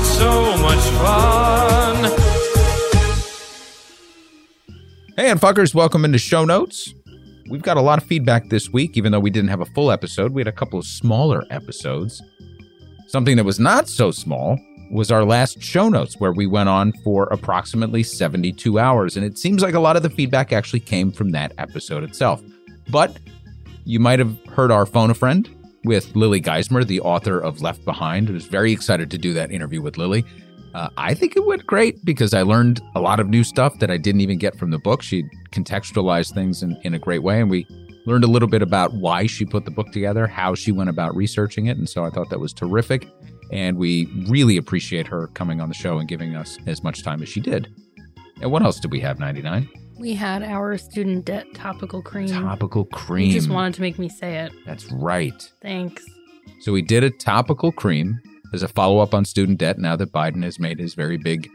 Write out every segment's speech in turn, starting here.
so much fun. Hey, Unfuckers, welcome into Show Notes. We've got a lot of feedback this week, even though we didn't have a full episode. We had a couple of smaller episodes. Something that was not so small was our last show notes, where we went on for approximately 72 hours. And it seems like a lot of the feedback actually came from that episode itself. But you might have heard our phone a friend with Lily Geismer, the author of Left Behind. I was very excited to do that interview with Lily. Uh, I think it went great because I learned a lot of new stuff that I didn't even get from the book. She contextualized things in, in a great way, and we learned a little bit about why she put the book together, how she went about researching it. And so I thought that was terrific. And we really appreciate her coming on the show and giving us as much time as she did. And what else did we have, 99? We had our student debt topical cream. Topical cream. You just wanted to make me say it. That's right. Thanks. So we did a topical cream as a follow up on student debt now that Biden has made his very big,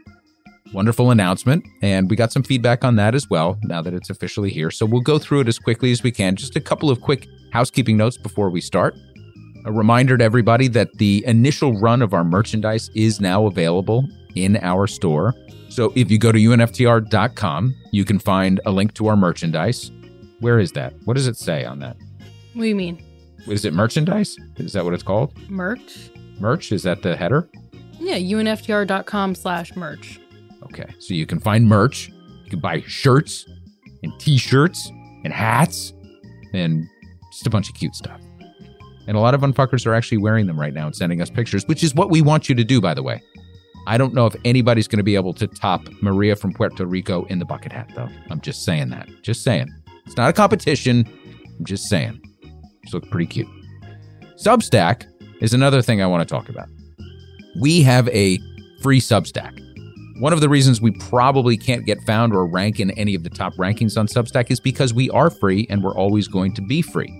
wonderful announcement. And we got some feedback on that as well now that it's officially here. So we'll go through it as quickly as we can. Just a couple of quick housekeeping notes before we start. A reminder to everybody that the initial run of our merchandise is now available in our store. So if you go to unftr.com, you can find a link to our merchandise. Where is that? What does it say on that? What do you mean? Is it merchandise? Is that what it's called? Merch? Merch? Is that the header? Yeah, unftr.com slash merch. Okay. So you can find merch. You can buy shirts and t shirts and hats and just a bunch of cute stuff. And a lot of unfuckers are actually wearing them right now and sending us pictures, which is what we want you to do, by the way. I don't know if anybody's going to be able to top Maria from Puerto Rico in the bucket hat, though. I'm just saying that. Just saying. It's not a competition. I'm just saying. Look pretty cute. Substack is another thing I want to talk about. We have a free Substack. One of the reasons we probably can't get found or rank in any of the top rankings on Substack is because we are free and we're always going to be free.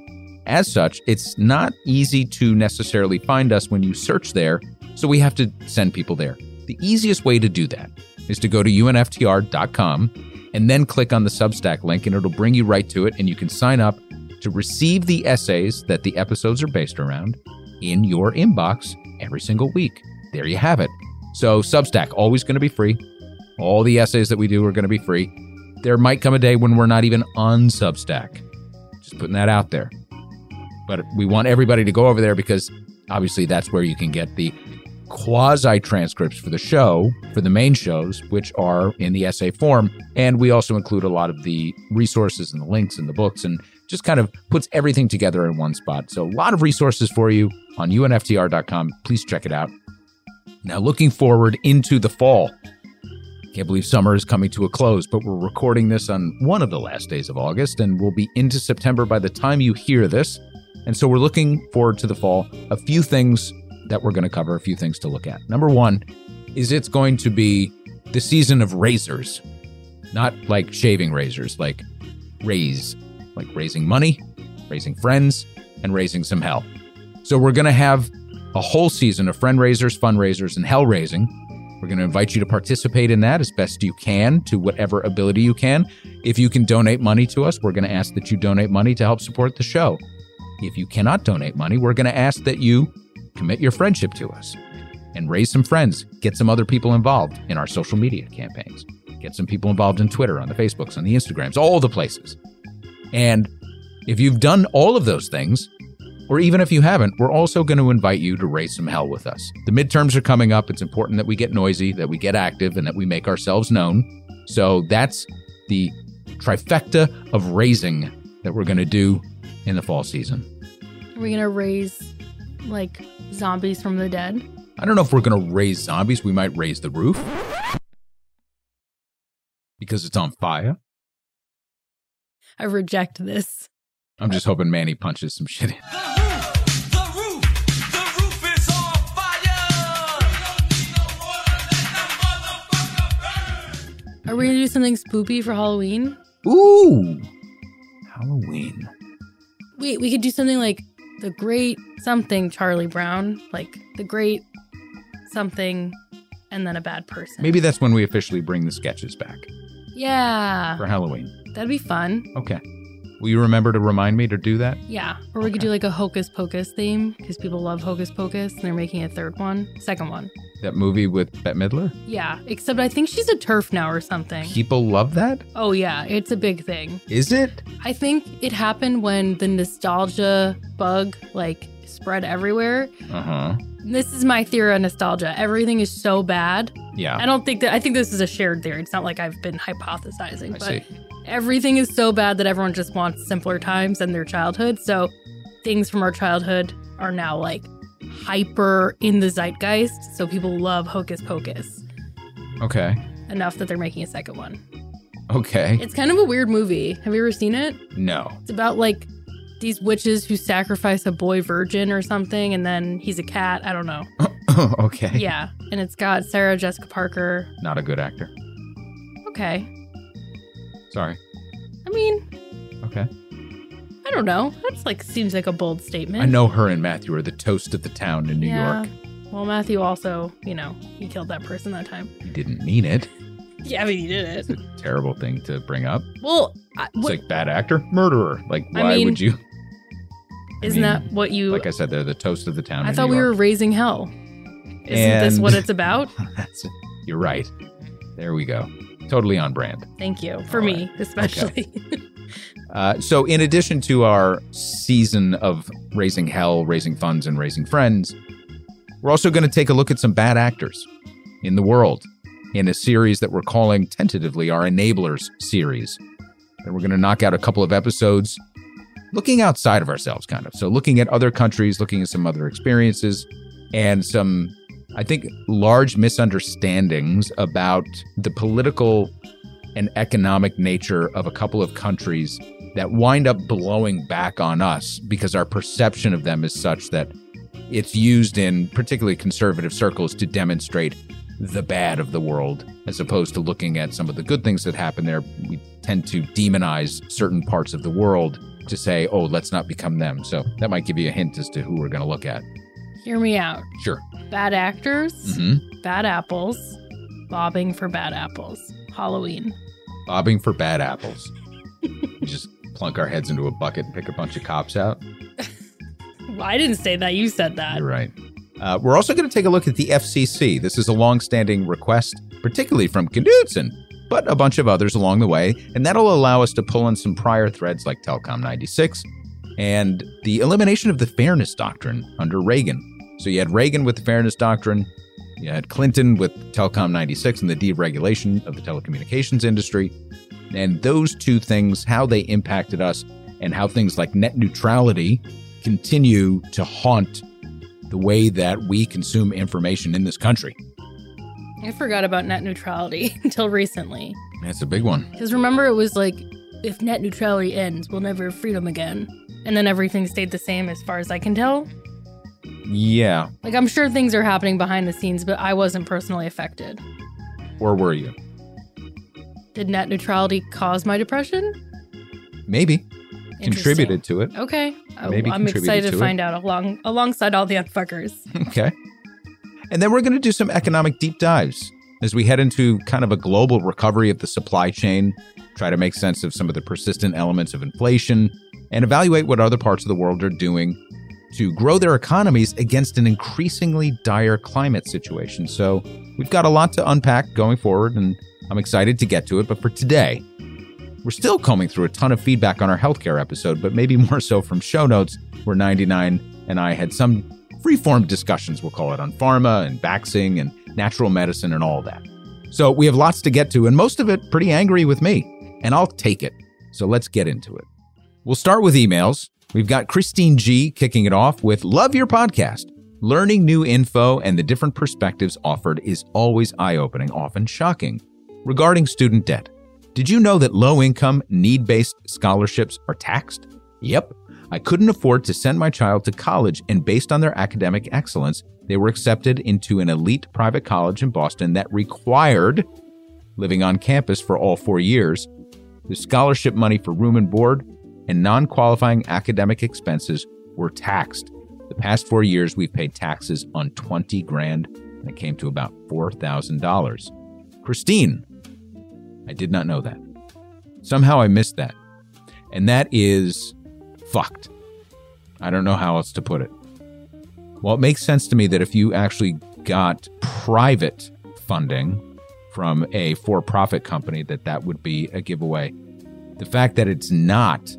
As such, it's not easy to necessarily find us when you search there, so we have to send people there. The easiest way to do that is to go to unftr.com and then click on the Substack link, and it'll bring you right to it, and you can sign up to receive the essays that the episodes are based around in your inbox every single week. There you have it. So, Substack, always going to be free. All the essays that we do are going to be free. There might come a day when we're not even on Substack. Just putting that out there. But we want everybody to go over there because obviously that's where you can get the quasi transcripts for the show, for the main shows, which are in the essay form. And we also include a lot of the resources and the links and the books and just kind of puts everything together in one spot. So a lot of resources for you on unftr.com. Please check it out. Now, looking forward into the fall. Can't believe summer is coming to a close, but we're recording this on one of the last days of August, and we'll be into September by the time you hear this. And so we're looking forward to the fall. A few things that we're going to cover, a few things to look at. Number one is it's going to be the season of razors, not like shaving razors, like raise, like raising money, raising friends, and raising some hell. So we're going to have a whole season of friend raisers, fundraisers, and hell raising. We're going to invite you to participate in that as best you can to whatever ability you can. If you can donate money to us, we're going to ask that you donate money to help support the show. If you cannot donate money, we're going to ask that you commit your friendship to us and raise some friends, get some other people involved in our social media campaigns, get some people involved in Twitter, on the Facebooks, on the Instagrams, all the places. And if you've done all of those things, or even if you haven't, we're also going to invite you to raise some hell with us. The midterms are coming up. It's important that we get noisy, that we get active, and that we make ourselves known. So that's the trifecta of raising that we're going to do in the fall season. We're we going to raise like zombies from the dead? I don't know if we're going to raise zombies. We might raise the roof because it's on fire. I reject this. I'm just hoping Manny punches some shit in. The roof, the roof, the roof is on fire! Are we gonna do something spoopy for Halloween? Ooh, Halloween. Wait, we could do something like the great something Charlie Brown, like the great something, and then a bad person. Maybe that's when we officially bring the sketches back Yeah, for Halloween. that'd be fun. Okay. Will you remember to remind me to do that? Yeah. Or we could do like a Hocus Pocus theme because people love Hocus Pocus and they're making a third one, second one. That movie with Bette Midler? Yeah. Except I think she's a TERF now or something. People love that? Oh, yeah. It's a big thing. Is it? I think it happened when the nostalgia bug like spread everywhere. Uh huh. This is my theory on nostalgia. Everything is so bad. Yeah. I don't think that I think this is a shared theory. It's not like I've been hypothesizing, I but see. Everything is so bad that everyone just wants simpler times than their childhood. So things from our childhood are now like hyper in the zeitgeist. So people love Hocus Pocus Okay. enough that they're making a second one. Okay. It's kind of a weird movie. Have you ever seen it? No. It's about like these witches who sacrifice a boy virgin or something, and then he's a cat. I don't know. okay. Yeah. And it's got Sarah Jessica Parker. Not a good actor. Okay. Sorry. I mean, Okay. I don't know. That's like seems like a bold statement. I know her and Matthew are the toast of the town in New Yeah. York. Well, Matthew also, you know, he killed that person that time. He didn't mean it. Yeah, I mean, he did it. It's a terrible thing to bring up. Well, I, It's what, like bad actor, murderer. Like, I why mean, would you? I isn't mean, that what you? Like I said, they're the toast of the town. I thought we were raising hell. Isn't this what it's about? That's. You're right. There we go. Totally on brand. Thank you for All me, especially. Uh, so, in addition to our season of raising hell, raising funds, and raising friends, we're also going to take a look at some bad actors in the world in a series that we're calling tentatively our Enablers series. And we're going to knock out a couple of episodes looking outside of ourselves, kind of. So, looking at other countries, looking at some other experiences, and some, I think, large misunderstandings about the political and economic nature of a couple of countries that wind up blowing back on us because our perception of them is such that it's used in particularly conservative circles to demonstrate the bad of the world as opposed to looking at some of the good things that happen there. We tend to demonize certain parts of the world to say oh let's not become them. So that might give you a hint as to who we're going to look at. Hear me out. sure Bad actors, hmm bad apples, bobbing for bad apples. Halloween. bobbing for bad apples just plunk our heads into a bucket and pick a bunch of cops out Well, I didn't say that. You said that. You're right. Uh, we're also going to take a look at the FCC. This is a long-standing request, particularly from Knudsen, but a bunch of others along the way, and that'll allow us to pull in some prior threads like Telecom 96 and the elimination of the Fairness Doctrine under Reagan. So you had Reagan with the Fairness Doctrine, you had Clinton with Telecom 96 and the deregulation of the telecommunications industry, and those two things, how they impacted us, and how things like net neutrality continue to haunt the way that we consume information in this country. I forgot about net neutrality until recently. That's a big one. Because remember, it was like, if net neutrality ends, we'll never have freedom again. And then everything stayed the same as far as I can tell. Yeah. Like, I'm sure things are happening behind the scenes, but I wasn't personally affected. Or were you? Did net neutrality cause my depression? Maybe. Contributed to it. Okay. I- Maybe I'm excited to, to it. find out along alongside all the unfuckers. Okay. And then we're going to do some economic deep dives as we head into kind of a global recovery of the supply chain, try to make sense of some of the persistent elements of inflation, and evaluate what other parts of the world are doing to grow their economies against an increasingly dire climate situation. So we've got a lot to unpack going forward, and I'm excited to get to it. But for today, we're still combing through a ton of feedback on our healthcare episode, but maybe more so from show notes where 99 and I had some freeform discussions, we'll call it, on pharma and vaccine and natural medicine and all that. So we have lots to get to, and most of it pretty angry with me, and I'll take it. So let's get into it. We'll start with emails. We've got Christine G kicking it off with Love your podcast. Learning new info and the different perspectives offered is always eye opening, often shocking. Regarding student debt, did you know that low income, need based scholarships are taxed? Yep. I couldn't afford to send my child to college, and based on their academic excellence, they were accepted into an elite private college in Boston that required living on campus for all four years. The scholarship money for room and board and non qualifying academic expenses were taxed. The past four years, we've paid taxes on 20 grand, and it came to about $4,000. Christine, I did not know that. Somehow I missed that. And that is fucked. I don't know how else to put it. Well, it makes sense to me that if you actually got private funding from a for-profit company, that that would be a giveaway. The fact that it's not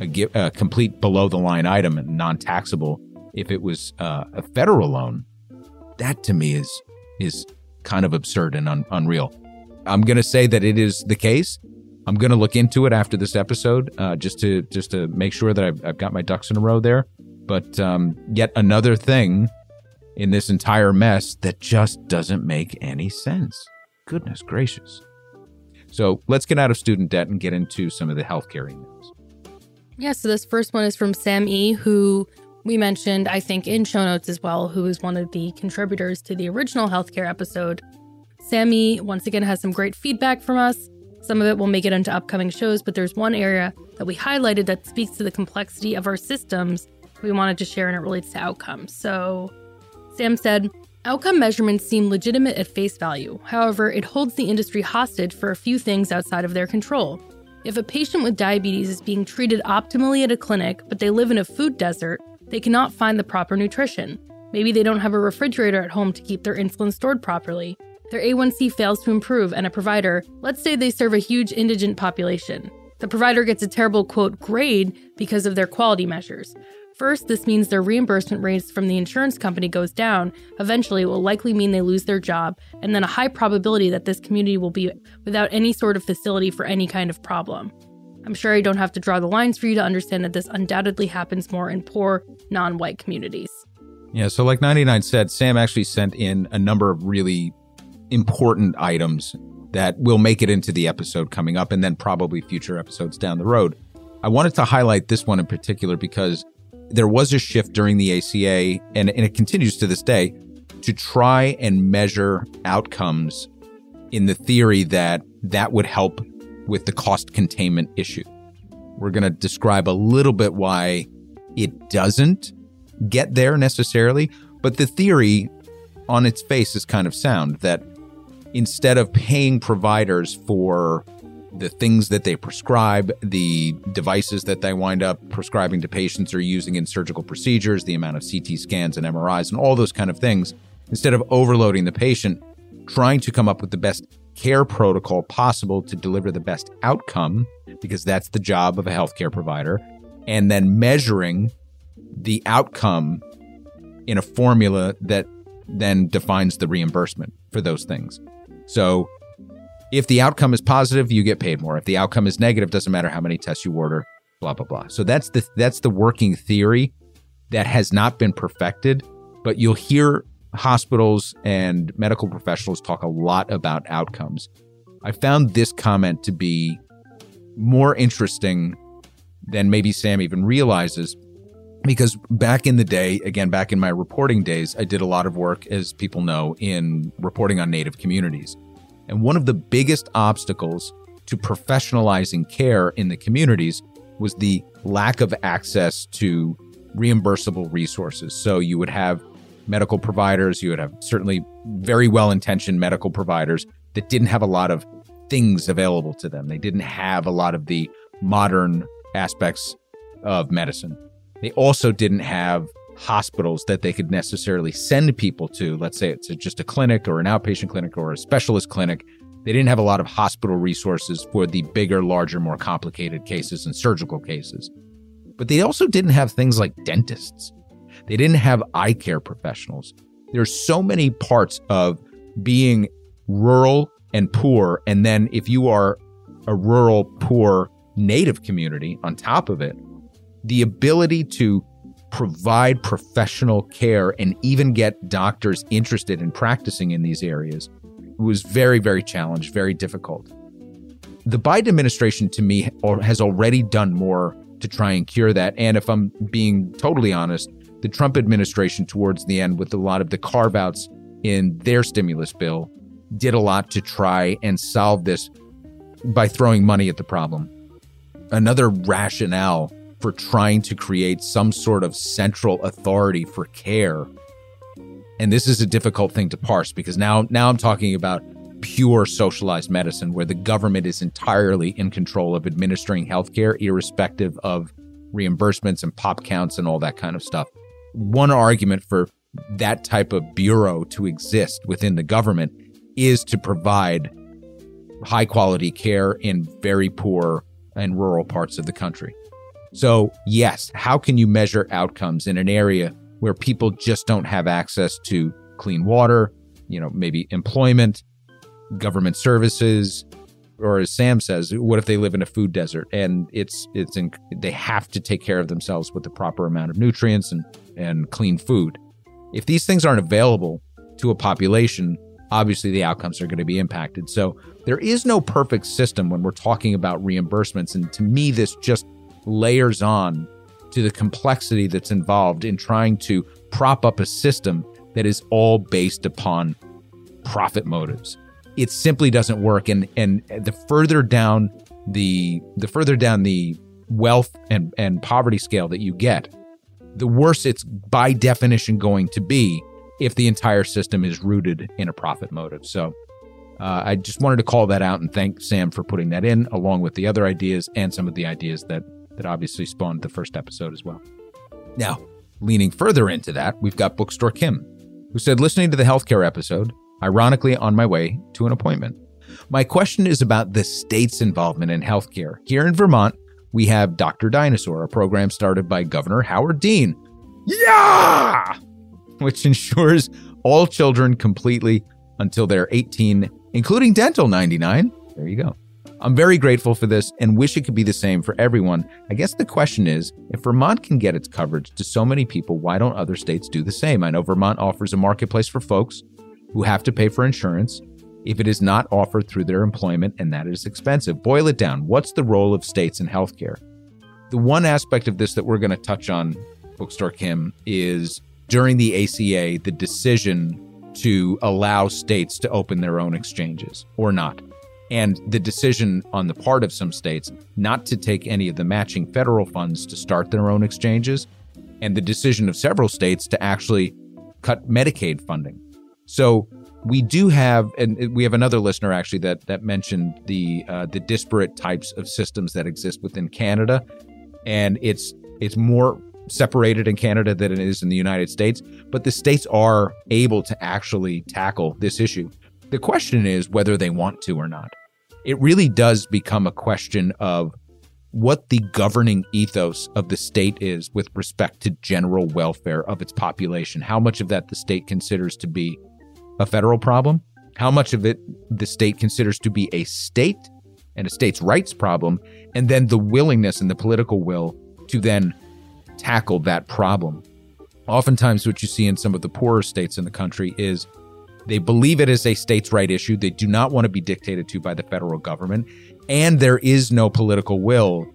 a, a complete below-the-line item and non-taxable, if it was uh, a federal loan, that to me is is kind of absurd and un- unreal. I'm going to say that it is the case. I'm going to look into it after this episode, uh, just to just to make sure that I've, I've got my ducks in a row there. But um, yet another thing in this entire mess that just doesn't make any sense. Goodness gracious. So let's get out of student debt and get into some of the healthcare emails. Yeah, so this first one is from Sam E, who we mentioned, I think, in show notes as well, who is one of the contributors to the original healthcare episode. Sammy, once again, has some great feedback from us. Some of it will make it into upcoming shows, but there's one area that we highlighted that speaks to the complexity of our systems we wanted to share, and it relates to outcomes. So, Sam said, Outcome measurements seem legitimate at face value. However, it holds the industry hostage for a few things outside of their control. If a patient with diabetes is being treated optimally at a clinic, but they live in a food desert, they cannot find the proper nutrition. Maybe they don't have a refrigerator at home to keep their insulin stored properly. Their A1C fails to improve, and a provider, let's say they serve a huge indigent population. The provider gets a terrible quote grade because of their quality measures. First, this means their reimbursement rates from the insurance company goes down. Eventually, it will likely mean they lose their job, and then a high probability that this community will be without any sort of facility for any kind of problem. I'm sure I don't have to draw the lines for you to understand that this undoubtedly happens more in poor, non white communities. Yeah, so like 99 said, Sam actually sent in a number of really important items that will make it into the episode coming up and then probably future episodes down the road. I wanted to highlight this one in particular because there was a shift during the ACA, and, and it continues to this day, to try and measure outcomes in the theory that that would help with the cost containment issue. We're going to describe a little bit why it doesn't get there necessarily, but the theory on its face is kind of sound that instead of paying providers for the things that they prescribe, the devices that they wind up prescribing to patients or using in surgical procedures, the amount of CT scans and MRIs and all those kind of things, instead of overloading the patient, trying to come up with the best care protocol possible to deliver the best outcome, because that's the job of a healthcare provider, and then measuring the outcome in a formula that then defines the reimbursement for those things. So if the outcome is positive, you get paid more. If the outcome is negative, doesn't matter how many tests you order, blah blah blah. So that's the that's the working theory that has not been perfected, but you'll hear hospitals and medical professionals talk a lot about outcomes. I found this comment to be more interesting than maybe Sam even realizes because back in the day, again, back in my reporting days, I did a lot of work, as people know, in reporting on Native communities. And one of the biggest obstacles to professionalizing care in the communities was the lack of access to reimbursable resources. So you would have medical providers, you would have certainly very well intentioned medical providers that didn't have a lot of things available to them. They didn't have a lot of the modern aspects of medicine. They also didn't have hospitals that they could necessarily send people to. Let's say it's just a clinic or an outpatient clinic or a specialist clinic. They didn't have a lot of hospital resources for the bigger, larger, more complicated cases and surgical cases. But they also didn't have things like dentists. They didn't have eye care professionals. There's so many parts of being rural and poor. And then if you are a rural, poor native community on top of it, the ability to provide professional care and even get doctors interested in practicing in these areas was very, very challenged, very difficult. The Biden administration, to me, has already done more to try and cure that. And if I'm being totally honest, the Trump administration, towards the end, with a lot of the carve outs in their stimulus bill, did a lot to try and solve this by throwing money at the problem. Another rationale for trying to create some sort of central authority for care. And this is a difficult thing to parse because now now I'm talking about pure socialized medicine where the government is entirely in control of administering healthcare, irrespective of reimbursements and pop counts and all that kind of stuff. One argument for that type of bureau to exist within the government is to provide high quality care in very poor and rural parts of the country. So, yes, how can you measure outcomes in an area where people just don't have access to clean water, you know, maybe employment, government services, or as Sam says, what if they live in a food desert and it's it's in, they have to take care of themselves with the proper amount of nutrients and and clean food. If these things aren't available to a population, obviously the outcomes are going to be impacted. So there is no perfect system when we're talking about reimbursements and to me this just layers on to the complexity that's involved in trying to prop up a system that is all based upon profit motives. It simply doesn't work and and the further down the the further down the wealth and and poverty scale that you get, the worse it's by definition going to be if the entire system is rooted in a profit motive. So uh, I just wanted to call that out and thank Sam for putting that in, along with the other ideas and some of the ideas that that obviously spawned the first episode as well. Now, leaning further into that, we've got Bookstore Kim, who said, listening to the healthcare episode, ironically on my way to an appointment. My question is about the state's involvement in healthcare. Here in Vermont, we have Dr. Dynasaur, a program started by Governor Howard Dean. Yeah! Which ensures all children completely until they're 18, including dental 99. There you go. I'm very grateful for this and wish it could be the same for everyone. I guess the question is if Vermont can get its coverage to so many people, why don't other states do the same? I know Vermont offers a marketplace for folks who have to pay for insurance if it is not offered through their employment and that is expensive. Boil it down. What's the role of states in healthcare? The one aspect of this that we're going to touch on, Bookstore Kim, is during the ACA, the decision to allow states to open their own exchanges or not and the decision on the part of some states not to take any of the matching federal funds to start their own exchanges, and the decision of several states to actually cut Medicaid funding. So we do have, and we have another listener actually that that mentioned the uh, the disparate types of systems that exist within Canada, and it's it's more separated in Canada than it is in the United States. But the states are able to actually tackle this issue. The question is whether they want to or not it really does become a question of what the governing ethos of the state is with respect to general welfare of its population. How much of that the state considers to be a federal problem? How much of it the state considers to be a state and a state's rights problem? And then the willingness and the political will to then tackle that problem. Oftentimes, what you see in some of the poorer states in the country is they believe it is a states' right issue. They do not want to be dictated to by the federal government. And there is no political will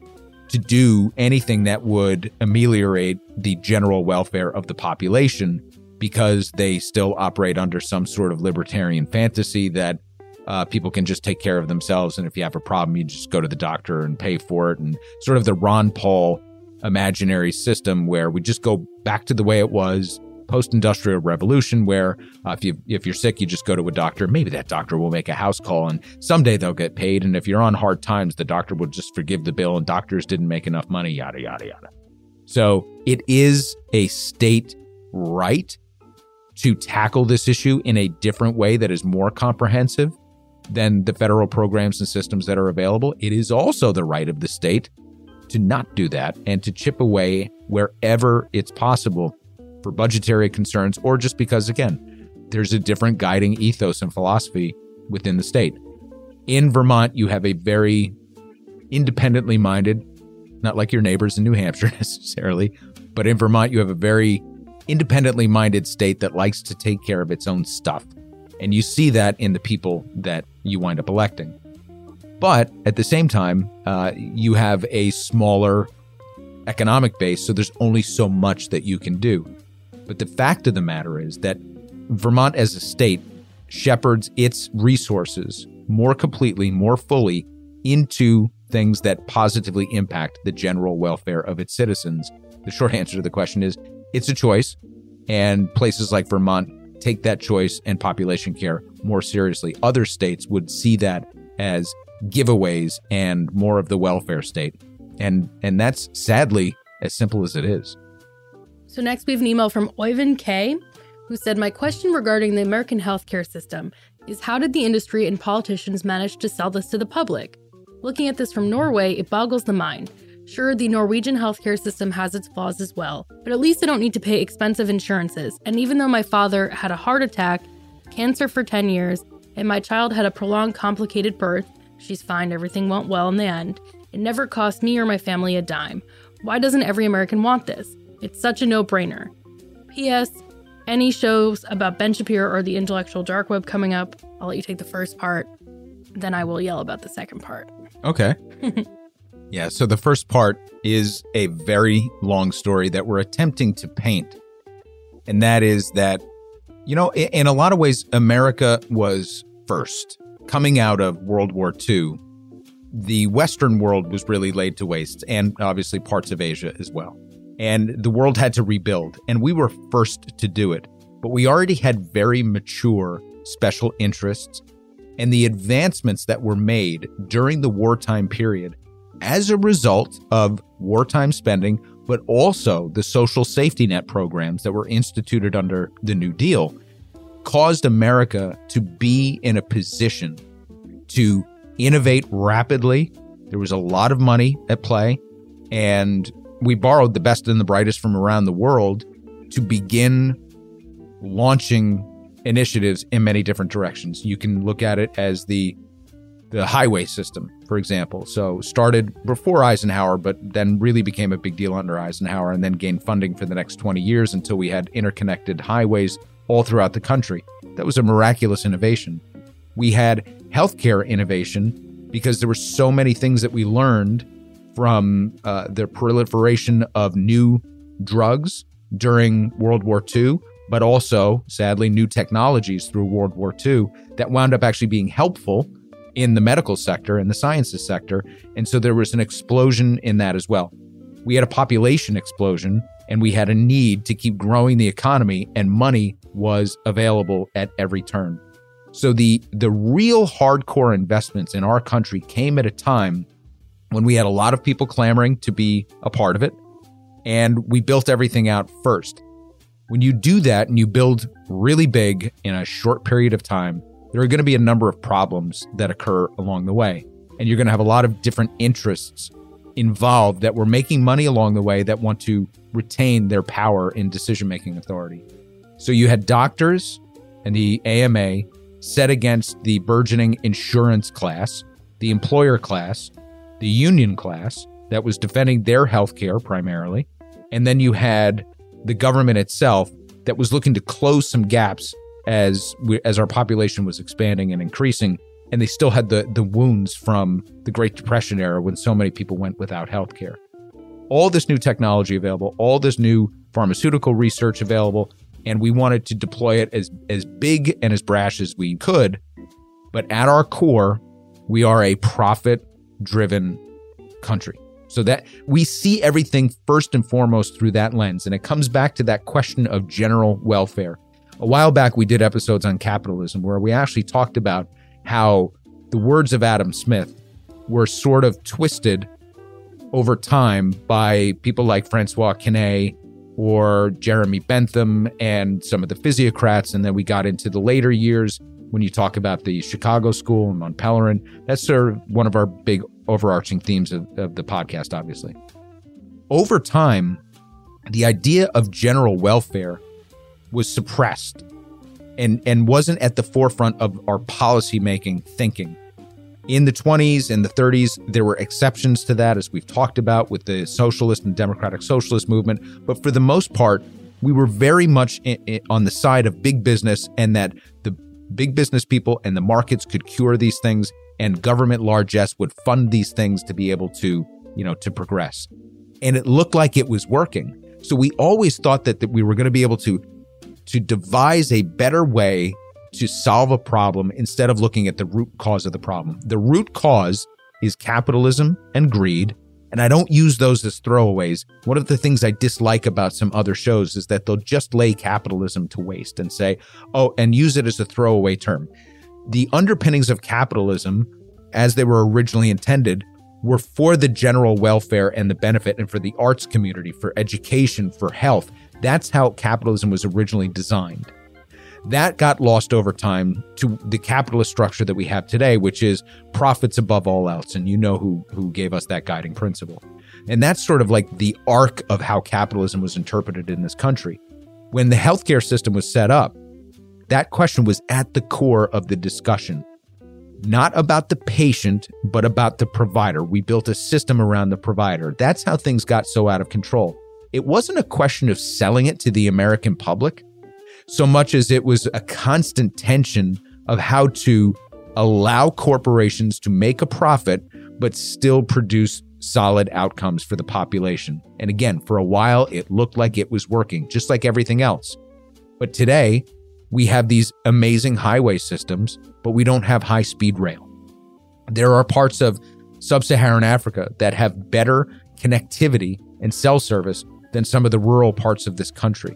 to do anything that would ameliorate the general welfare of the population because they still operate under some sort of libertarian fantasy that uh, people can just take care of themselves. And if you have a problem, you just go to the doctor and pay for it. And sort of the Ron Paul imaginary system where we just go back to the way it was post-industrial revolution where uh, if you if you're sick you just go to a doctor. Maybe that doctor will make a house call and someday they'll get paid. And if you're on hard times the doctor will just forgive the bill and doctors didn't make enough money yada yada yada. So it is a state right to tackle this issue in a different way that is more comprehensive than the federal programs and systems that are available. It is also the right of the state to not do that and to chip away wherever it's possible for budgetary concerns or just because, again, there's a different guiding ethos and philosophy within the state. In Vermont, you have a very independently minded, not like your neighbors in New Hampshire necessarily, but in Vermont, you have a very independently minded state that likes to take care of its own stuff. And you see that in the people that you wind up electing. But at the same time, uh, you have a smaller economic base, so there's only so much that you can do. But the fact of the matter is that Vermont as a state shepherds its resources more completely, more fully into things that positively impact the general welfare of its citizens. The short answer to the question is it's a choice. And places like Vermont take that choice and population care more seriously. Other states would see that as giveaways and more of the welfare state. And and that's sadly as simple as it is. So next we have an email from Oyvind K, who said, My question regarding the American healthcare system is how did the industry and politicians manage to sell this to the public? Looking at this from Norway, it boggles the mind. Sure, the Norwegian healthcare system has its flaws as well, but at least I don't need to pay expensive insurances. And even though my father had a heart attack, cancer for 10 years, and my child had a prolonged complicated birth, she's fine, everything went well in the end, it never cost me or my family a dime. Why doesn't every American want this? It's such a no brainer. P.S. Any shows about Ben Shapiro or the intellectual dark web coming up, I'll let you take the first part, then I will yell about the second part. Okay. yeah, so the first part is a very long story that we're attempting to paint. And that is that, you know, in a lot of ways, America was first. Coming out of World War II, the Western world was really laid to waste, and obviously parts of Asia as well. And the world had to rebuild, and we were first to do it. But we already had very mature special interests and the advancements that were made during the wartime period as a result of wartime spending, but also the social safety net programs that were instituted under the New Deal, caused America to be in a position to innovate rapidly. There was a lot of money at play, and we borrowed the best and the brightest from around the world to begin launching initiatives in many different directions. You can look at it as the the highway system, for example. So started before Eisenhower, but then really became a big deal under Eisenhower and then gained funding for the next 20 years until we had interconnected highways all throughout the country. That was a miraculous innovation. We had healthcare innovation because there were so many things that we learned from uh, the proliferation of new drugs during World War II but also, sadly, new technologies through World War II that wound up actually being helpful in the medical sector and the sciences sector. And so there was an explosion in that as well. We had a population explosion and we had a need to keep growing the economy, and money was available at every turn. So the the real hardcore investments in our country came at a time when we had a lot of people clamoring to be a part of it, and we built everything out first. When you do that and you build really big in a short period of time, there are going to be a number of problems that occur along the way. And you're going to have a lot of different interests involved that were making money along the way that want to retain their power in decision making authority. So you had doctors and the AMA set against the burgeoning insurance class, the employer class, the union class that was defending their health care primarily. And then you had the government itself that was looking to close some gaps as we, as our population was expanding and increasing and they still had the the wounds from the Great Depression era when so many people went without health care. All this new technology available, all this new pharmaceutical research available, and we wanted to deploy it as as big and as brash as we could. But at our core, we are a profit driven country. So that we see everything first and foremost through that lens. And it comes back to that question of general welfare. A while back, we did episodes on capitalism where we actually talked about how the words of Adam Smith were sort of twisted over time by people like Francois Quesnay or Jeremy Bentham and some of the physiocrats. And then we got into the later years when you talk about the Chicago School and Mont Pelerin. That's sort of one of our big overarching themes of, of the podcast, obviously. Over time, the idea of general welfare was suppressed and, and wasn't at the forefront of our policymaking thinking. In the 20s and the 30s, there were exceptions to that, as we've talked about with the socialist and democratic socialist movement. But for the most part, we were very much in, in, on the side of big business and that the big business people and the markets could cure these things and government largesse would fund these things to be able to, you know, to progress. And it looked like it was working. So we always thought that, that we were going to be able to to devise a better way to solve a problem instead of looking at the root cause of the problem. The root cause is capitalism and greed And I don't use those as throwaways. One of the things I dislike about some other shows is that they'll just lay capitalism to waste and say, oh, and use it as a throwaway term. The underpinnings of capitalism, as they were originally intended, were for the general welfare and the benefit and for the arts community, for education, for health. That's how capitalism was originally designed. That got lost over time to the capitalist structure that we have today, which is profits above all else. And you know who, who gave us that guiding principle. And that's sort of like the arc of how capitalism was interpreted in this country. When the healthcare system was set up, that question was at the core of the discussion. Not about the patient, but about the provider. We built a system around the provider. That's how things got so out of control. It wasn't a question of selling it to the American public so much as it was a constant tension of how to allow corporations to make a profit, but still produce solid outcomes for the population. And again, for a while, it looked like it was working, just like everything else. But today, we have these amazing highway systems, but we don't have high speed rail. There are parts of sub Saharan Africa that have better connectivity and cell service than some of the rural parts of this country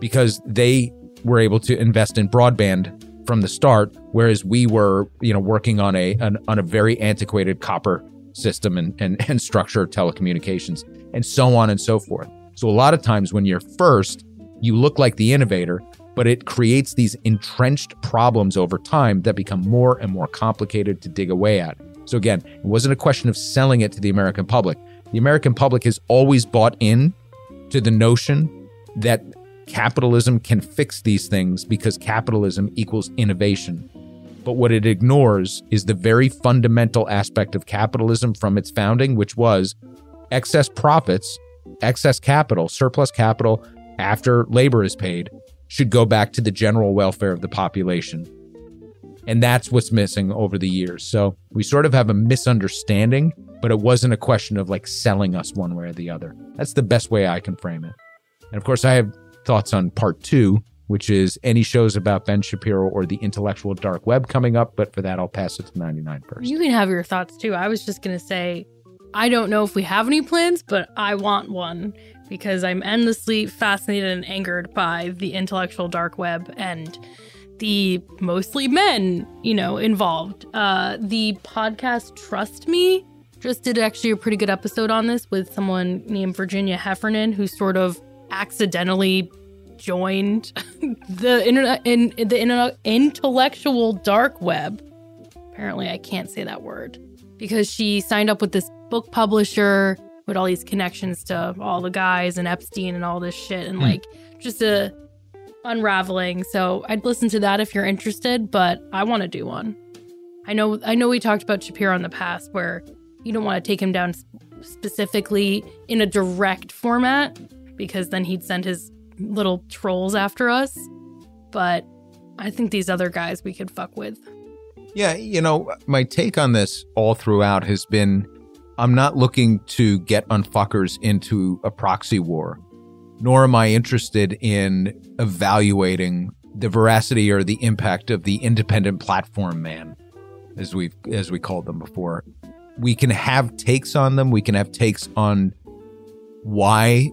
because they were able to invest in broadband from the start, whereas we were, you know, working on a an, on a very antiquated copper system and, and and structure of telecommunications and so on and so forth. So a lot of times when you're first, you look like the innovator, but it creates these entrenched problems over time that become more and more complicated to dig away at. So again, it wasn't a question of selling it to the American public. The American public has always bought in to the notion that capitalism can fix these things because capitalism equals innovation. But what it ignores is the very fundamental aspect of capitalism from its founding, which was excess profits, excess capital, surplus capital after labor is paid should go back to the general welfare of the population. And that's what's missing over the years. So we sort of have a misunderstanding, but it wasn't a question of like selling us one way or the other. That's the best way I can frame it. And of course, I have thoughts on part two, which is any shows about Ben Shapiro or the intellectual dark web coming up. But for that, I'll pass it to 99 first. You can have your thoughts too. I was just going to say, I don't know if we have any plans, but I want one because I'm endlessly fascinated and angered by the intellectual dark web and the mostly men, you know, involved. Uh, the podcast Trust Me just did actually a pretty good episode on this with someone named Virginia Heffernan, who sort of accidentally joined the internet in the internet intellectual dark web. Apparently, I can't say that word because she signed up with this book publisher with all these connections to all the guys and Epstein and all this shit and hmm. like just a unraveling. So I'd listen to that if you're interested, but I want to do one. I know I know we talked about Shapiro in the past where you don't want to take him down specifically in a direct format because then he'd send his little trolls after us. But I think these other guys we could fuck with. Yeah, you know, my take on this all throughout has been I'm not looking to get unfuckers into a proxy war, nor am I interested in evaluating the veracity or the impact of the independent platform man, as we as we called them before. We can have takes on them. We can have takes on why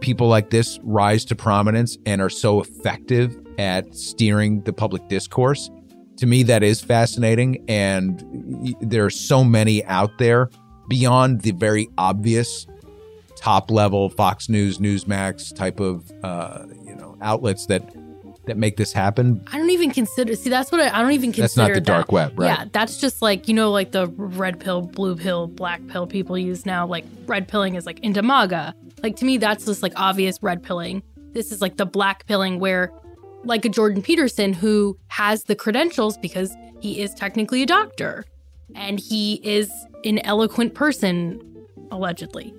people like this rise to prominence and are so effective at steering the public discourse. To me, that is fascinating. And there are so many out there beyond the very obvious top level Fox News, Newsmax type of uh, you know outlets that that make this happen. I don't even consider. See, that's what I, I don't even consider. That's not the dark web, right? Yeah, that's just like you know, like the red pill, blue pill, black pill people use now. Like red pilling is like into MAGA. Like to me, that's just like obvious red pilling. This is like the black pilling where, like a Jordan Peterson who has the credentials because he is technically a doctor and he is an eloquent person, allegedly.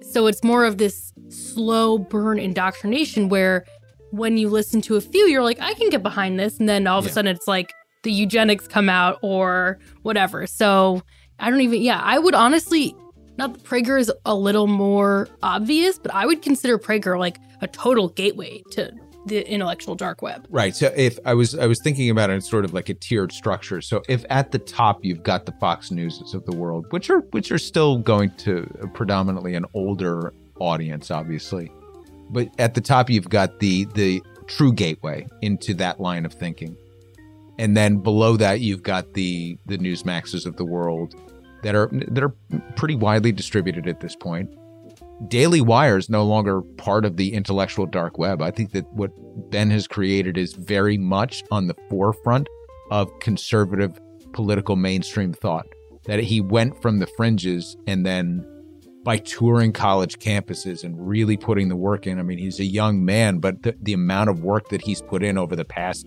So it's more of this slow burn indoctrination where when you listen to a few, you're like, I can get behind this. And then all of yeah. a sudden it's like the eugenics come out or whatever. So I don't even, yeah, I would honestly, not that Prager is a little more obvious, but I would consider Prager like a total gateway to the intellectual dark web. Right. So if I was I was thinking about it in sort of like a tiered structure. So if at the top you've got the Fox Newses of the world, which are which are still going to predominantly an older audience, obviously. But at the top you've got the the true gateway into that line of thinking. And then below that you've got the the Newsmaxes of the world that are that are pretty widely distributed at this point. Daily Wire is no longer part of the intellectual dark web. I think that what Ben has created is very much on the forefront of conservative political mainstream thought. That he went from the fringes and then by touring college campuses and really putting the work in. I mean, he's a young man, but the, the amount of work that he's put in over the past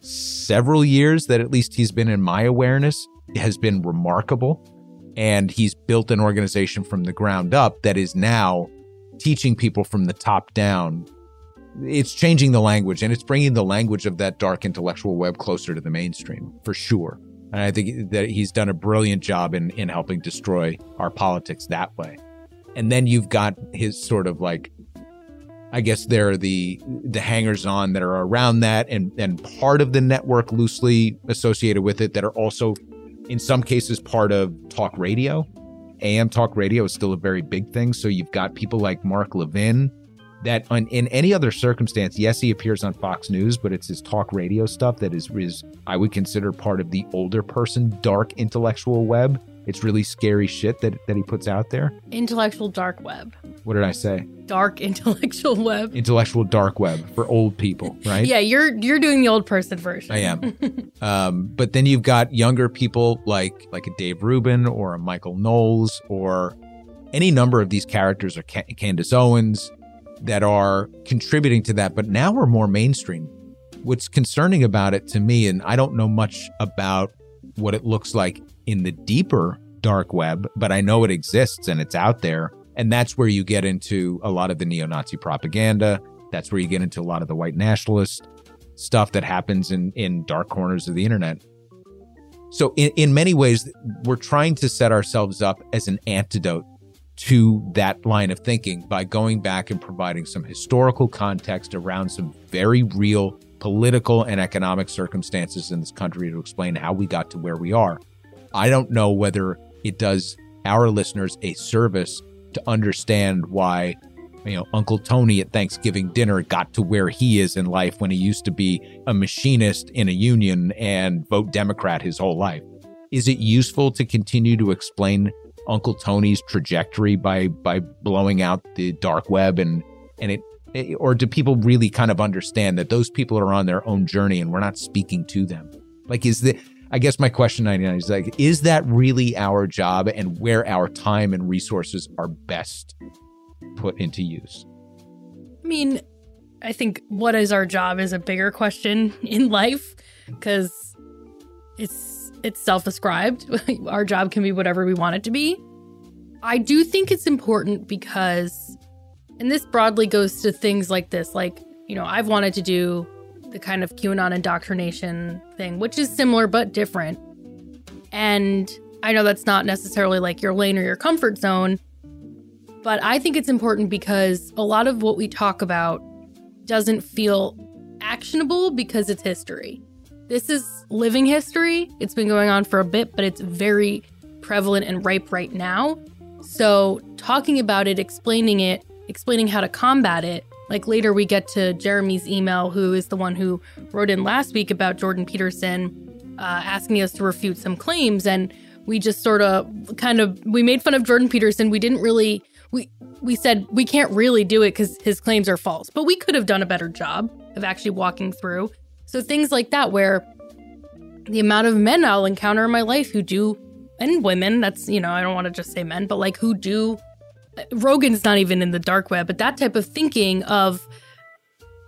several years that at least he's been in my awareness has been remarkable. And he's built an organization from the ground up that is now teaching people from the top down. It's changing the language and it's bringing the language of that dark intellectual web closer to the mainstream for sure. And i think that he's done a brilliant job in in helping destroy our politics that way. And then you've got his sort of like i guess there are the the hangers on that are around that and and part of the network loosely associated with it that are also in some cases part of talk radio. AM talk radio is still a very big thing. So you've got people like Mark Levin that on, in any other circumstance, yes, he appears on Fox News, but it's his talk radio stuff that is, is I would consider part of the older person dark intellectual web it's really scary shit that, that he puts out there. Intellectual dark web. What did I say? Dark intellectual web. Intellectual dark web for old people, right? yeah, you're you're doing the old person version. I am. um, but then you've got younger people like like a Dave Rubin or a Michael Knowles or any number of these characters or Candace Owens that are contributing to that. But now we're more mainstream. What's concerning about it to me, and I don't know much about what it looks like in the deeper dark web, but I know it exists and it's out there. And that's where you get into a lot of the neo Nazi propaganda. That's where you get into a lot of the white nationalist stuff that happens in, in dark corners of the internet. So, in, in many ways, we're trying to set ourselves up as an antidote to that line of thinking by going back and providing some historical context around some very real political and economic circumstances in this country to explain how we got to where we are. I don't know whether it does our listeners a service to understand why you know Uncle Tony at Thanksgiving dinner got to where he is in life when he used to be a machinist in a union and vote Democrat his whole life. Is it useful to continue to explain Uncle Tony's trajectory by by blowing out the dark web and and it or do people really kind of understand that those people are on their own journey and we're not speaking to them? Like is the I guess my question 99 is like, is that really our job and where our time and resources are best put into use? I mean, I think what is our job is a bigger question in life because it's it's self-described. our job can be whatever we want it to be. I do think it's important because and this broadly goes to things like this like, you know, I've wanted to do the kind of QAnon indoctrination thing, which is similar but different. And I know that's not necessarily like your lane or your comfort zone, but I think it's important because a lot of what we talk about doesn't feel actionable because it's history. This is living history. It's been going on for a bit, but it's very prevalent and ripe right now. So, talking about it, explaining it, explaining how to combat it like later, we get to Jeremy's email, who is the one who wrote in last week about Jordan Peterson, uh, asking us to refute some claims, and we just sort of kind of we made fun of Jordan Peterson. We didn't really we we said we can't really do it because his claims are false, but we could have done a better job of actually walking through. So things like that, where the amount of men I'll encounter in my life who do, and women, that's you know I don't want to just say men, but like who do Rogan's not even in the dark web, but that type of thinking of,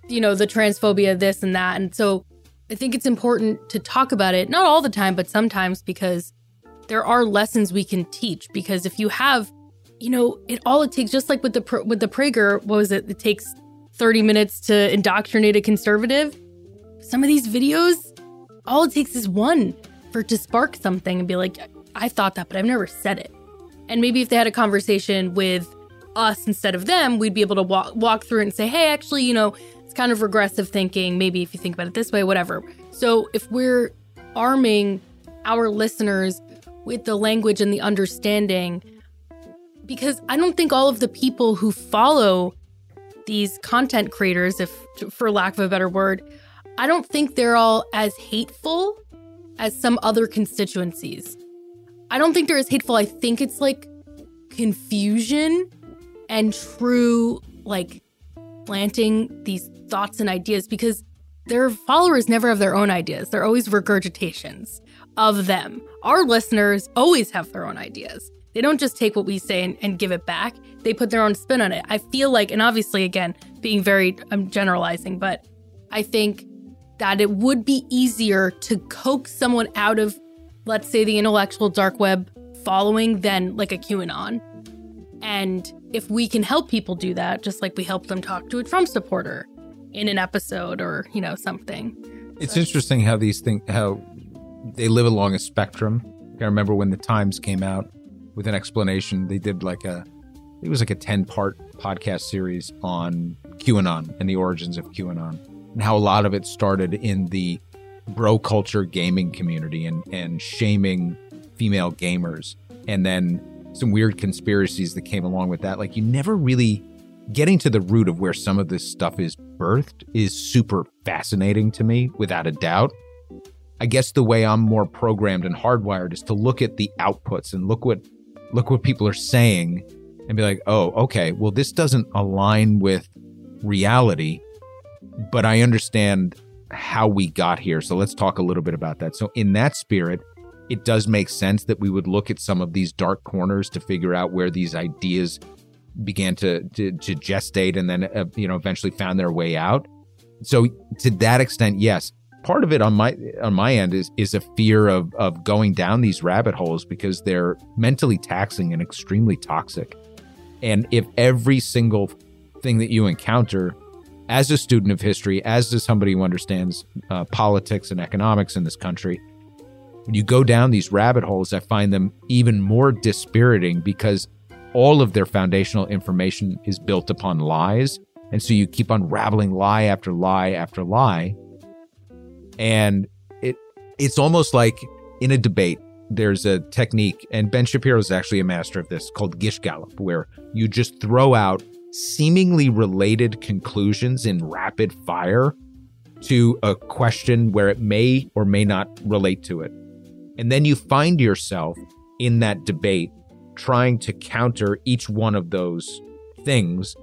you know, the transphobia, this and that. And so I think it's important to talk about it, not all the time, but sometimes because there are lessons we can teach. Because if you have, you know, it all it takes, just like with the with the Prager, what was it? It takes 30 minutes to indoctrinate a conservative. Some of these videos, all it takes is one for to spark something and be like, I thought that, but I've never said it. And maybe if they had a conversation with us instead of them, we'd be able to walk walk through it and say, "Hey, actually, you know, it's kind of regressive thinking, maybe if you think about it this way, whatever. So if we're arming our listeners with the language and the understanding, because I don't think all of the people who follow these content creators, if for lack of a better word, I don't think they're all as hateful as some other constituencies. I don't think they're as hateful. I think it's like confusion and true, like planting these thoughts and ideas because their followers never have their own ideas. They're always regurgitations of them. Our listeners always have their own ideas. They don't just take what we say and, and, give it back, they put their own spin on it. I feel like, and obviously, again, being very, I'm generalizing, but I think that it would be easier to coax someone out of, let's say, the intellectual dark web following than like a QAnon. And if we can help people do that, just like we help them talk to a Trump supporter in an episode or, you know, something. It's so. interesting how these things, how they live along a spectrum. I remember when the Times came out with an explanation. They did like a, it was like a 10 part podcast series on QAnon and the origins of QAnon and how a lot of it started in the bro culture gaming community and, and shaming female gamers. And then some weird conspiracies that came along with that. Like you never really getting to the root of where some of this stuff is birthed is super fascinating to me, without a doubt. I guess the way I'm more programmed and hardwired is to look at the outputs and look what look what people are saying and be like, "Oh, okay, well this doesn't align with reality, but I understand how we got here. So let's talk a little bit about that." So in that spirit, it does make sense that we would look at some of these dark corners to figure out where these ideas began to to, to gestate and then uh, you know eventually found their way out. So to that extent, yes, part of it on my on my end is is a fear of of going down these rabbit holes because they're mentally taxing and extremely toxic. And if every single thing that you encounter as a student of history, as to somebody who understands uh, politics and economics in this country, when you go down these rabbit holes, I find them even more dispiriting because all of their foundational information is built upon lies. And so you keep unraveling lie after lie after lie. And it it's almost like in a debate, there's a technique, and Ben Shapiro is actually a master of this called Gish Gallop, where you just throw out seemingly related conclusions in rapid fire to a question where it may or may not relate to it. And then you find yourself in that debate trying to counter each one of those things.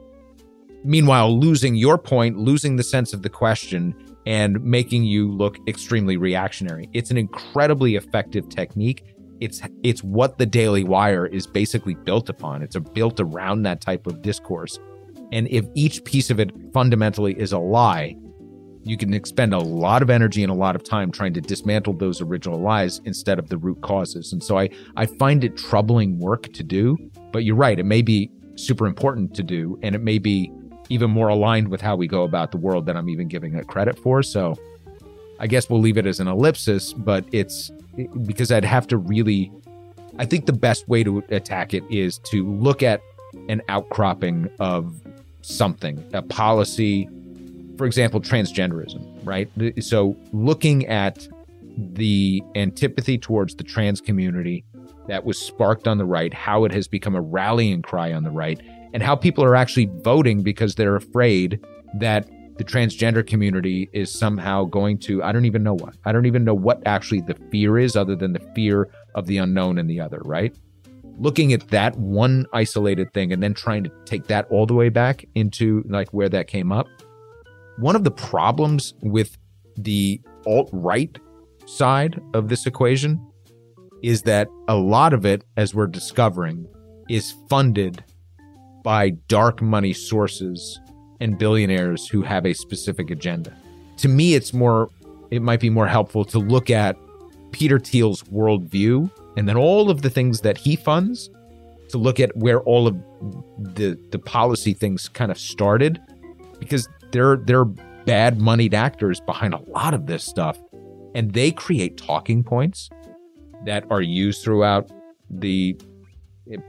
Meanwhile, losing your point, losing the sense of the question, and making you look extremely reactionary. It's an incredibly effective technique. It's it's what the Daily Wire is basically built upon. It's built around that type of discourse. And if each piece of it fundamentally is a lie, you can expend a lot of energy and a lot of time trying to dismantle those original lies instead of the root causes. And so I, I find it troubling work to do, but you're right. It may be super important to do, and it may be even more aligned with how we go about the world than I'm even giving it credit for. So I guess we'll leave it as an ellipsis, but it's because I'd have to really, I think the best way to attack it is to look at an outcropping of something, a policy, for example, transgenderism, right? So looking at the antipathy towards the trans community that was sparked on the right, how it has become a rallying cry on the right, and how people are actually voting because they're afraid that the transgender community is somehow going to, I don't even know what. I don't even know what actually the fear is other than the fear of the unknown and the other, right? looking at that one isolated thing and then trying to take that all the way back into like where that came up one of the problems with the alt right side of this equation is that a lot of it, as we're discovering, is funded by dark money sources and billionaires who have a specific agenda. To me, it's more, it might be more helpful to look at Peter Thiel's worldview and then all of the things that he funds to look at where all of the the policy things kind of started because they're they're bad moneyed actors behind a lot of this stuff and they create talking points that are used throughout the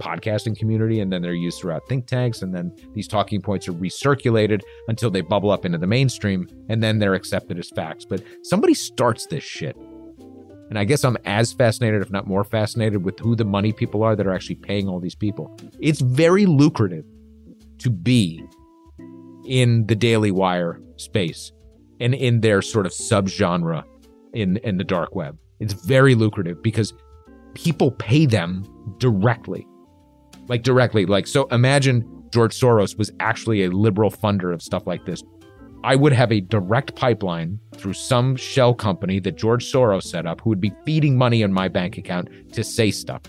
podcasting community and then they're used throughout think tanks and then these talking points are recirculated until they bubble up into the mainstream and then they're accepted as facts. But somebody starts this shit. And i guess i'm as fascinated if not more fascinated with who the money people are that are actually paying all these people. It's very lucrative to be in the daily wire space and in their sort of subgenre in in the dark web. It's very lucrative because people pay them directly like directly. Like, so imagine George Soros was actually a liberal funder of stuff like this. I would have a direct pipeline through some shell company that George Soros set up who would be feeding money in my bank account to say stuff.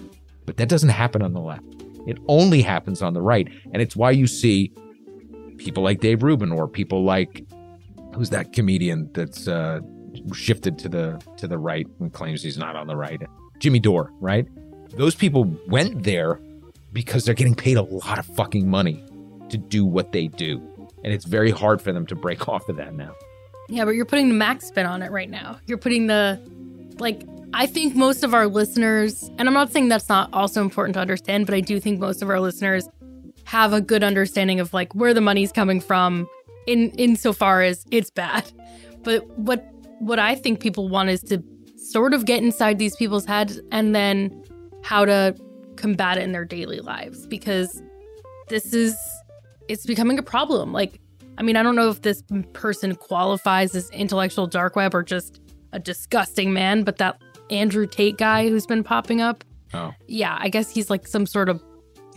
But that doesn't happen on the left. It only happens on the right. And it's why you see people like Dave Rubin or people like who's that comedian that's uh, shifted to the to the right and claims he's not on the right. Jimmy Dore, right? Those people went there because they're getting paid a lot of fucking money to do what they do. And it's very hard for them to break off of that now. Yeah, but you're putting the max spin on it right now. You're putting the, like, I think most of our listeners, and I'm not saying that's not also important to understand, but I do think most of our listeners have a good understanding of like where the money's coming from in insofar as it's bad. But what what I think people want is to sort of get inside these people's heads and then how to combat it in their daily lives because this is it's becoming a problem. Like, I mean, I don't know if this person qualifies as intellectual dark web or just a disgusting man, but that Andrew Tate guy who's been popping up. Oh. Yeah, I guess he's like some sort of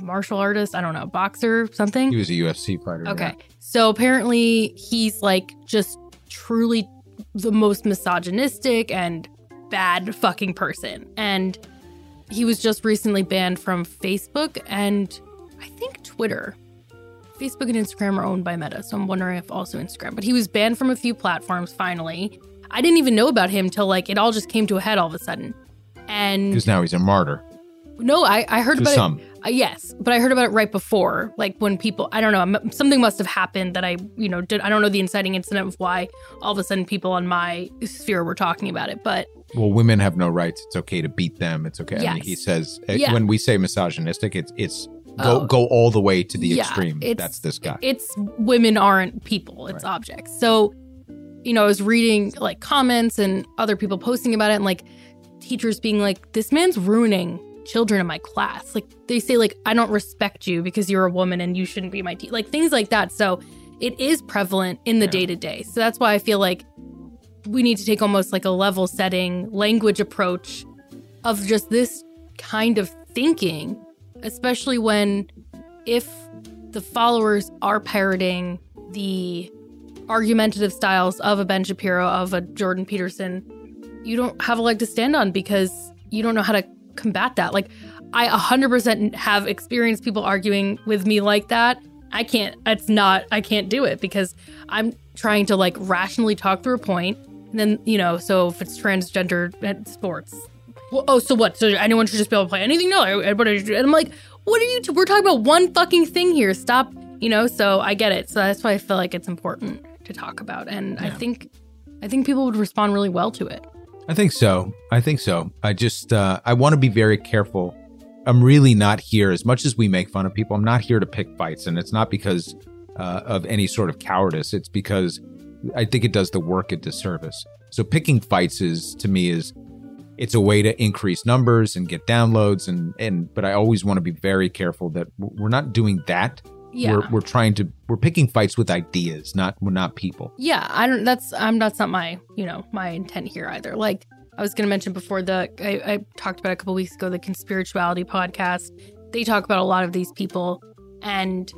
martial artist. I don't know, boxer, something. He was a UFC fighter. Okay. yeah. So apparently he's like just truly the most misogynistic and bad fucking person. And he was just recently banned from Facebook and I think Twitter. Facebook and Instagram are owned by Meta, so I'm wondering if also Instagram. But he was banned from a few platforms finally. I didn't even know about him till like it all just came to a head all of a sudden. And Because now he's a martyr no, I, I heard to about some. it. Uh, yes, but I heard about it right before, like when people. I don't know. Something must have happened that I, you know, did. I don't know the inciting incident of why all of a sudden people on my sphere were talking about it. But Well, women have no rights. It's okay to beat them. It's okay. I mean, he says uh, Yeah. when we say misogynistic, it's it's go Oh. go all the way to the Yeah, extreme. That's this guy. it's women aren't people it's Right. objects so you know i was reading like comments and other people posting about it and like teachers being like this man's ruining children in my class like they say like i don't respect you because you're a woman and you shouldn't be my teacher like things like that so it is prevalent in the Yeah. day to day so that's why i feel like we need to take almost like a level setting language approach of just this kind of thinking especially when if the followers are parroting the argumentative styles of a Ben Shapiro, of a Jordan Peterson, you don't have a leg to stand on because you don't know how to combat that. Like, I 100% have experienced people arguing with me like that. I can't, it's not, I can't do it because I'm trying to like rationally talk through a point. And then, you know, so if it's transgender at sports, well, oh, so what? So anyone should just be able to play anything? No, everybody. should- And I'm like, what are you? T- we're talking about one fucking thing here. Stop. You know. So I get it. So that's why I feel like it's important to talk about, and I think, I think people would respond really well to it. I think so. I think so. I just uh, I want to be very careful. I'm really not here as much as we make fun of people. I'm not here to pick fights, and it's not because uh, of any sort of cowardice. It's because I think it does the work a disservice. So picking fights is to me is it's a way to increase numbers and get downloads and and but I always want to be very careful that we're not doing that. Yeah. We're we're trying to we're picking fights with ideas, not we're not people. yeah. I don't. That's. I'm. That's not my. You know, my intent here either. Like I was gonna mention before the. I, I talked about a couple weeks ago the conspirituality podcast. They talk about a lot of these people, and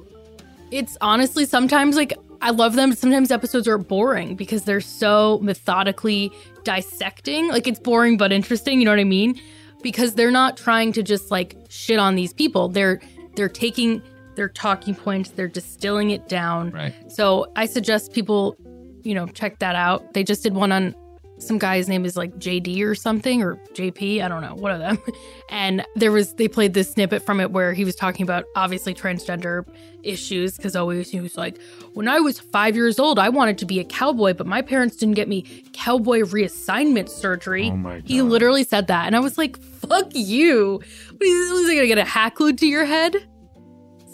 it's honestly sometimes like I love them. Sometimes episodes are boring because they're so methodically dissecting. Like it's boring but interesting, you know what I mean? Because they're not trying to just like shit on these people. They're they're taking their talking points, they're distilling it down. Right. So I suggest people, you know, check that out. They just did one on some guy's name is like JD or something or JP, I don't know, one of them. And there was they played this snippet from it where he was talking about obviously transgender issues because always he was like, when I was five years old, I wanted to be a cowboy, but my parents didn't get me cowboy reassignment surgery. Oh my He literally said that, and I was like, "Fuck you!" Was was he gonna get a hat glued to your head?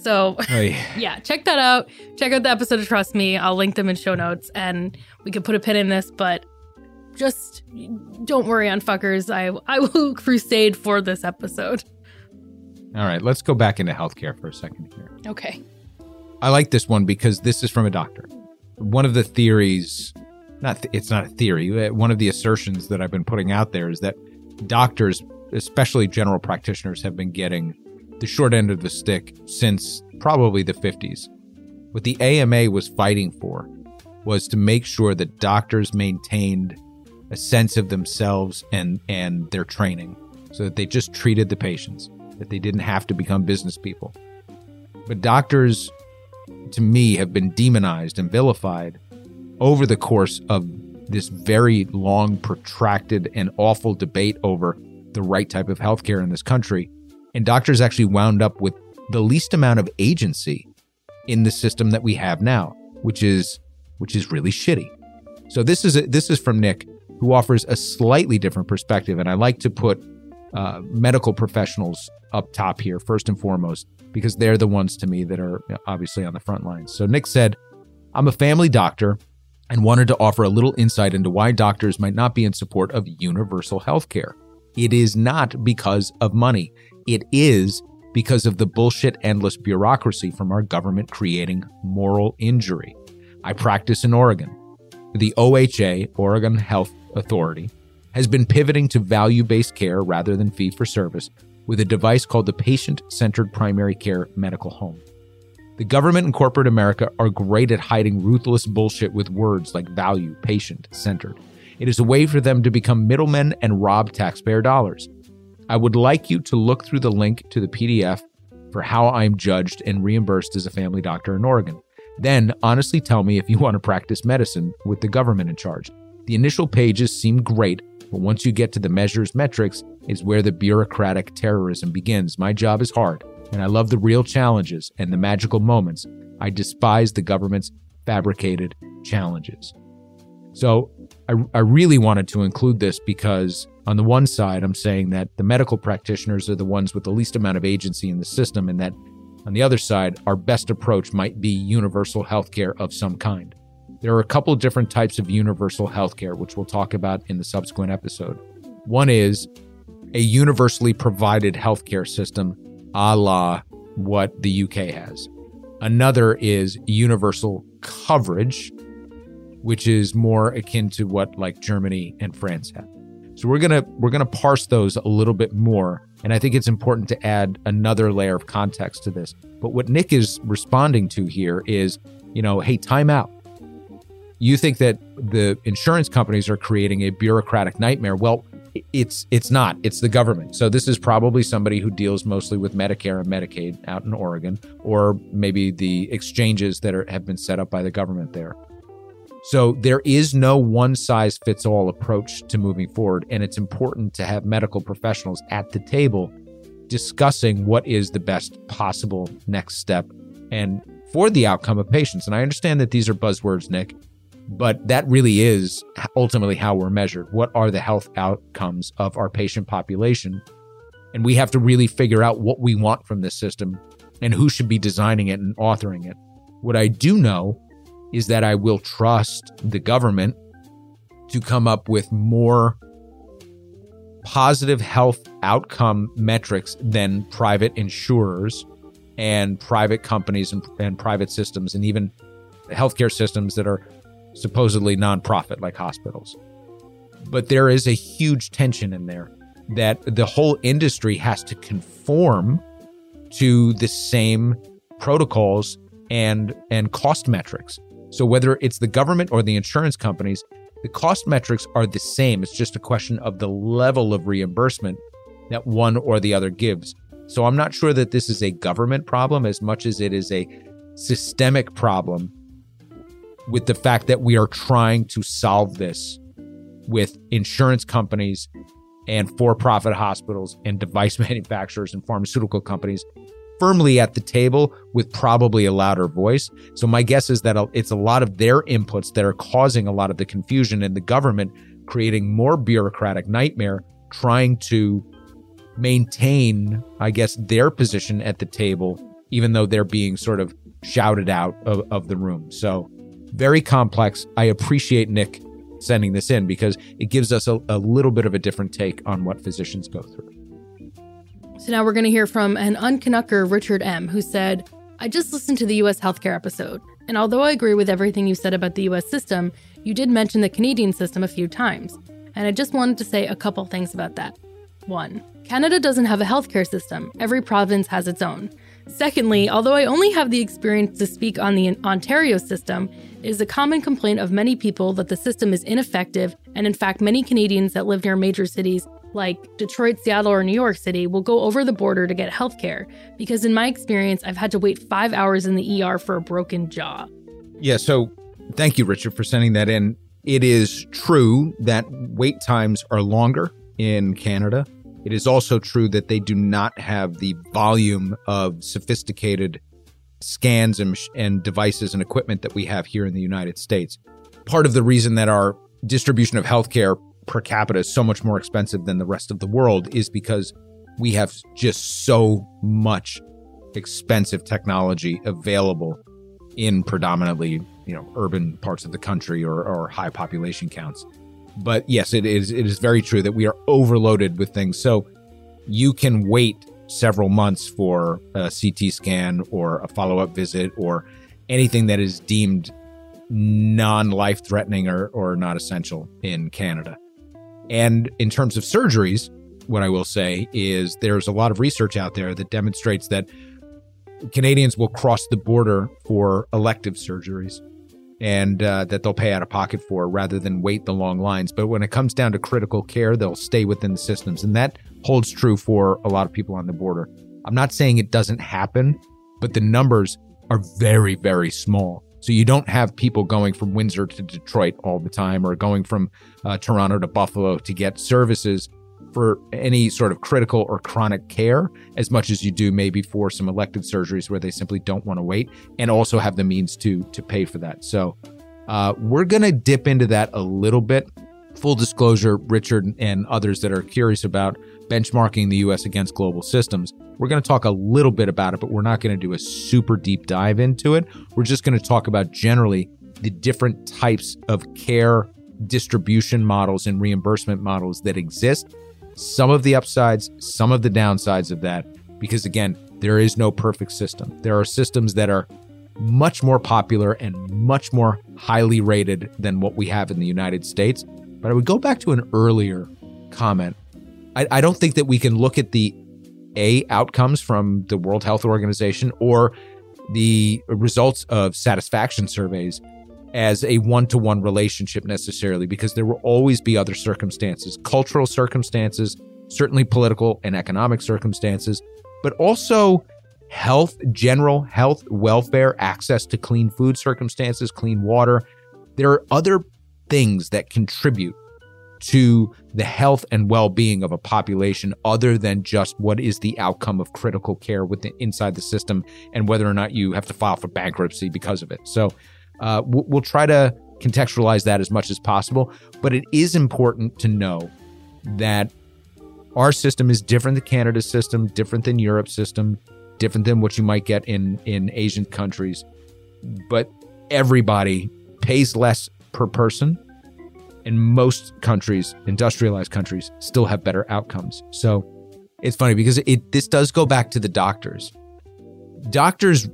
So oh, Oy. yeah, check that out. Check out the episode of Trust Me. I'll link them in show notes and we can put a pin in this, but just don't worry on fuckers. I I will crusade for this episode. All right, let's go back into healthcare for a second here. Okay. I like this one because this is from a doctor. One of the theories, not th- it's not a theory. One of the assertions that I've been putting out there is that doctors, especially general practitioners, have been getting the short end of the stick since probably the 50s. What the AMA was fighting for was to make sure that doctors maintained a sense of themselves and and their training so that they just treated the patients, that they didn't have to become business people. But doctors to me have been demonized and vilified over the course of this very long, protracted, and awful debate over the right type of healthcare in this country. And doctors actually wound up with the least amount of agency in the system that we have now, which is which is really shitty. So this is a, this is from Nick, who offers a slightly different perspective, and I like to put uh, medical professionals up top here first and foremost because they're the ones to me that are obviously on the front lines. So Nick said, "I'm a family doctor." And wanted to offer a little insight into why doctors might not be in support of universal health care. It is not because of money. It is because of the bullshit endless bureaucracy from our government creating moral injury. I practice in Oregon. The OHA, Oregon Health Authority, has been pivoting to value based care rather than fee for service with a device called the Patient Centered Primary Care Medical Home. The government and corporate America are great at hiding ruthless bullshit with words like value, patient, centered. It is a way for them to become middlemen and rob taxpayer dollars. I would like you to look through the link to the PDF for how I'm judged and reimbursed as a family doctor in Oregon. Then, honestly tell me if you want to practice medicine with the government in charge. The initial pages seem great, but once you get to the measures metrics is where the bureaucratic terrorism begins. My job is hard, and I love the real challenges and the magical moments. I despise the government's fabricated challenges. So I, I really wanted to include this because, on the one side, I'm saying that the medical practitioners are the ones with the least amount of agency in the system, and that on the other side, our best approach might be universal healthcare of some kind. There are a couple of different types of universal healthcare, which we'll talk about in the subsequent episode. One is a universally provided healthcare system a la what the UK has. Another is universal coverage, which is more akin to what like Germany and France have. So we're gonna we're gonna parse those a little bit more, and I think it's important to add another layer of context to this. But what Nick is responding to here is, you know, hey, time out. You think that the insurance companies are creating a bureaucratic nightmare? Well, it's it's not. It's the government. So this is probably somebody who deals mostly with Medicare and Medicaid out in Oregon, or maybe the exchanges that are, have been set up by the government there. So there is no one size fits all approach to moving forward, and it's important to have medical professionals at the table discussing what is the best possible next step and for the outcome of patients. And I understand that these are buzzwords, Nick, but that really is ultimately how we're measured. What are the health outcomes of our patient population? And we have to really figure out what we want from this system and who should be designing it and authoring it. What I do know is that I will trust the government to come up with more positive health outcome metrics than private insurers and private companies and, and private systems and even healthcare systems that are supposedly nonprofit like hospitals. But there is a huge tension in there that the whole industry has to conform to the same protocols and and cost metrics. So whether it's the government or the insurance companies, the cost metrics are the same. It's just a question of the level of reimbursement that one or the other gives. So I'm not sure that this is a government problem as much as it is a systemic problem with the fact that we are trying to solve this with insurance companies and for profit hospitals and device manufacturers and pharmaceutical companies firmly at the table with probably a louder voice. So, my guess is that it's a lot of their inputs that are causing a lot of the confusion in the government, creating more bureaucratic nightmare, trying to maintain, I guess, their position at the table, even though they're being sort of shouted out of, of the room. So, very complex. I appreciate Nick sending this in because it gives us a, a little bit of a different take on what physicians go through. So now we're going to hear from an Uncanucker, Richard M., who said, I just listened to the US healthcare episode, and although I agree with everything you said about the US system, you did mention the Canadian system a few times, and I just wanted to say a couple things about that. One, Canada doesn't have a healthcare system, every province has its own. Secondly, although I only have the experience to speak on the Ontario system, is a common complaint of many people that the system is ineffective, and in fact, many Canadians that live near major cities like Detroit, Seattle, or New York City will go over the border to get healthcare because, in my experience, I've had to wait five hours in the ER for a broken jaw. Yeah, so thank you, Richard, for sending that in. It is true that wait times are longer in Canada. It is also true that they do not have the volume of sophisticated scans and, and devices and equipment that we have here in the United States. Part of the reason that our distribution of healthcare per capita is so much more expensive than the rest of the world is because we have just so much expensive technology available in predominantly you know urban parts of the country or, or high population counts but yes, it is it is very true that we are overloaded with things. So you can wait several months for a CT scan or a follow up visit or anything that is deemed non life threatening or, or not essential in Canada. And in terms of surgeries, what I will say is there's a lot of research out there that demonstrates that Canadians will cross the border for elective surgeries and uh, that they'll pay out of pocket for rather than wait the long lines. But when it comes down to critical care, they'll stay within the systems. And that holds true for a lot of people on the border. I'm not saying it doesn't happen, but the numbers are very, very small. So you don't have people going from Windsor to Detroit all the time or going from uh, Toronto to Buffalo to get services for any sort of critical or chronic care as much as you do maybe for some elective surgeries where they simply don't want to wait and also have the means to to pay for that. So uh, we're gonna dip into that a little bit. Full disclosure, Richard and others that are curious about benchmarking the US against global systems. We're going to talk a little bit about it, but we're not going to do a super deep dive into it. We're just going to talk about generally the different types of care distribution models and reimbursement models that exist some of the upsides, some of the downsides of that, because again, there is no perfect system. There are systems that are much more popular and much more highly rated than what we have in the United States. But I would go back to an earlier comment. I, I don't think that we can look at the A outcomes from the World Health Organization or the results of satisfaction surveys as a one to one relationship necessarily, because there will always be other circumstances, cultural circumstances, certainly political and economic circumstances, but also health, general health, welfare, access to clean food circumstances, clean water. There are other things that contribute to the health and well-being of a population other than just what is the outcome of critical care within inside the system and whether or not you have to file for bankruptcy because of it. So uh, we'll, try to contextualize that as much as possible. But it is important to know that our system is different than Canada's system, different than Europe's system, different than what you might get in in Asian countries. But everybody pays less per person. And most countries, industrialized countries, still have better outcomes. So it's funny because it this does go back to the doctors. Doctors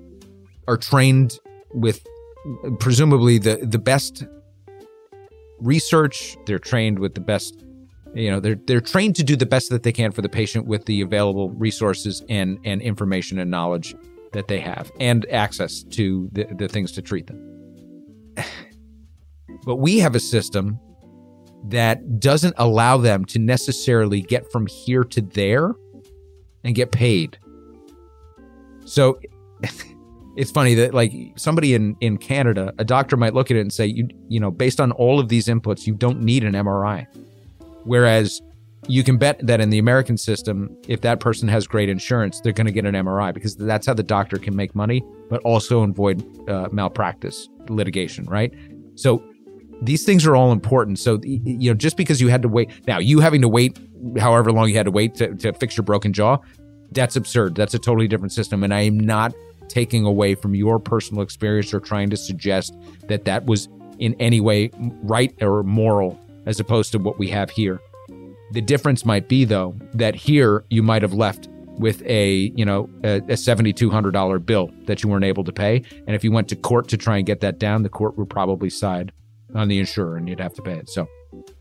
are trained with presumably the the best research. They're trained with the best, you know, they're they're trained to do the best that they can for the patient with the available resources and and information and knowledge that they have and access to the, the things to treat them. But we have a system that doesn't allow them to necessarily get from here to there and get paid. So it's funny that like somebody in in Canada, a doctor might look at it and say, you you know, based on all of these inputs, you don't need an MRI. Whereas you can bet that in the American system, if that person has great insurance, they're going to get an MRI because that's how the doctor can make money, but also avoid uh, malpractice litigation, right? So these things are all important. So you know, just because you had to wait, now you having to wait however long you had to wait to, to fix your broken jaw, that's absurd. That's a totally different system, and I am not taking away from your personal experience or trying to suggest that that was in any way right or moral as opposed to what we have here. The difference might be though that here you might have left with a you know a, a $7200 bill that you weren't able to pay and if you went to court to try and get that down the court would probably side on the insurer and you'd have to pay it so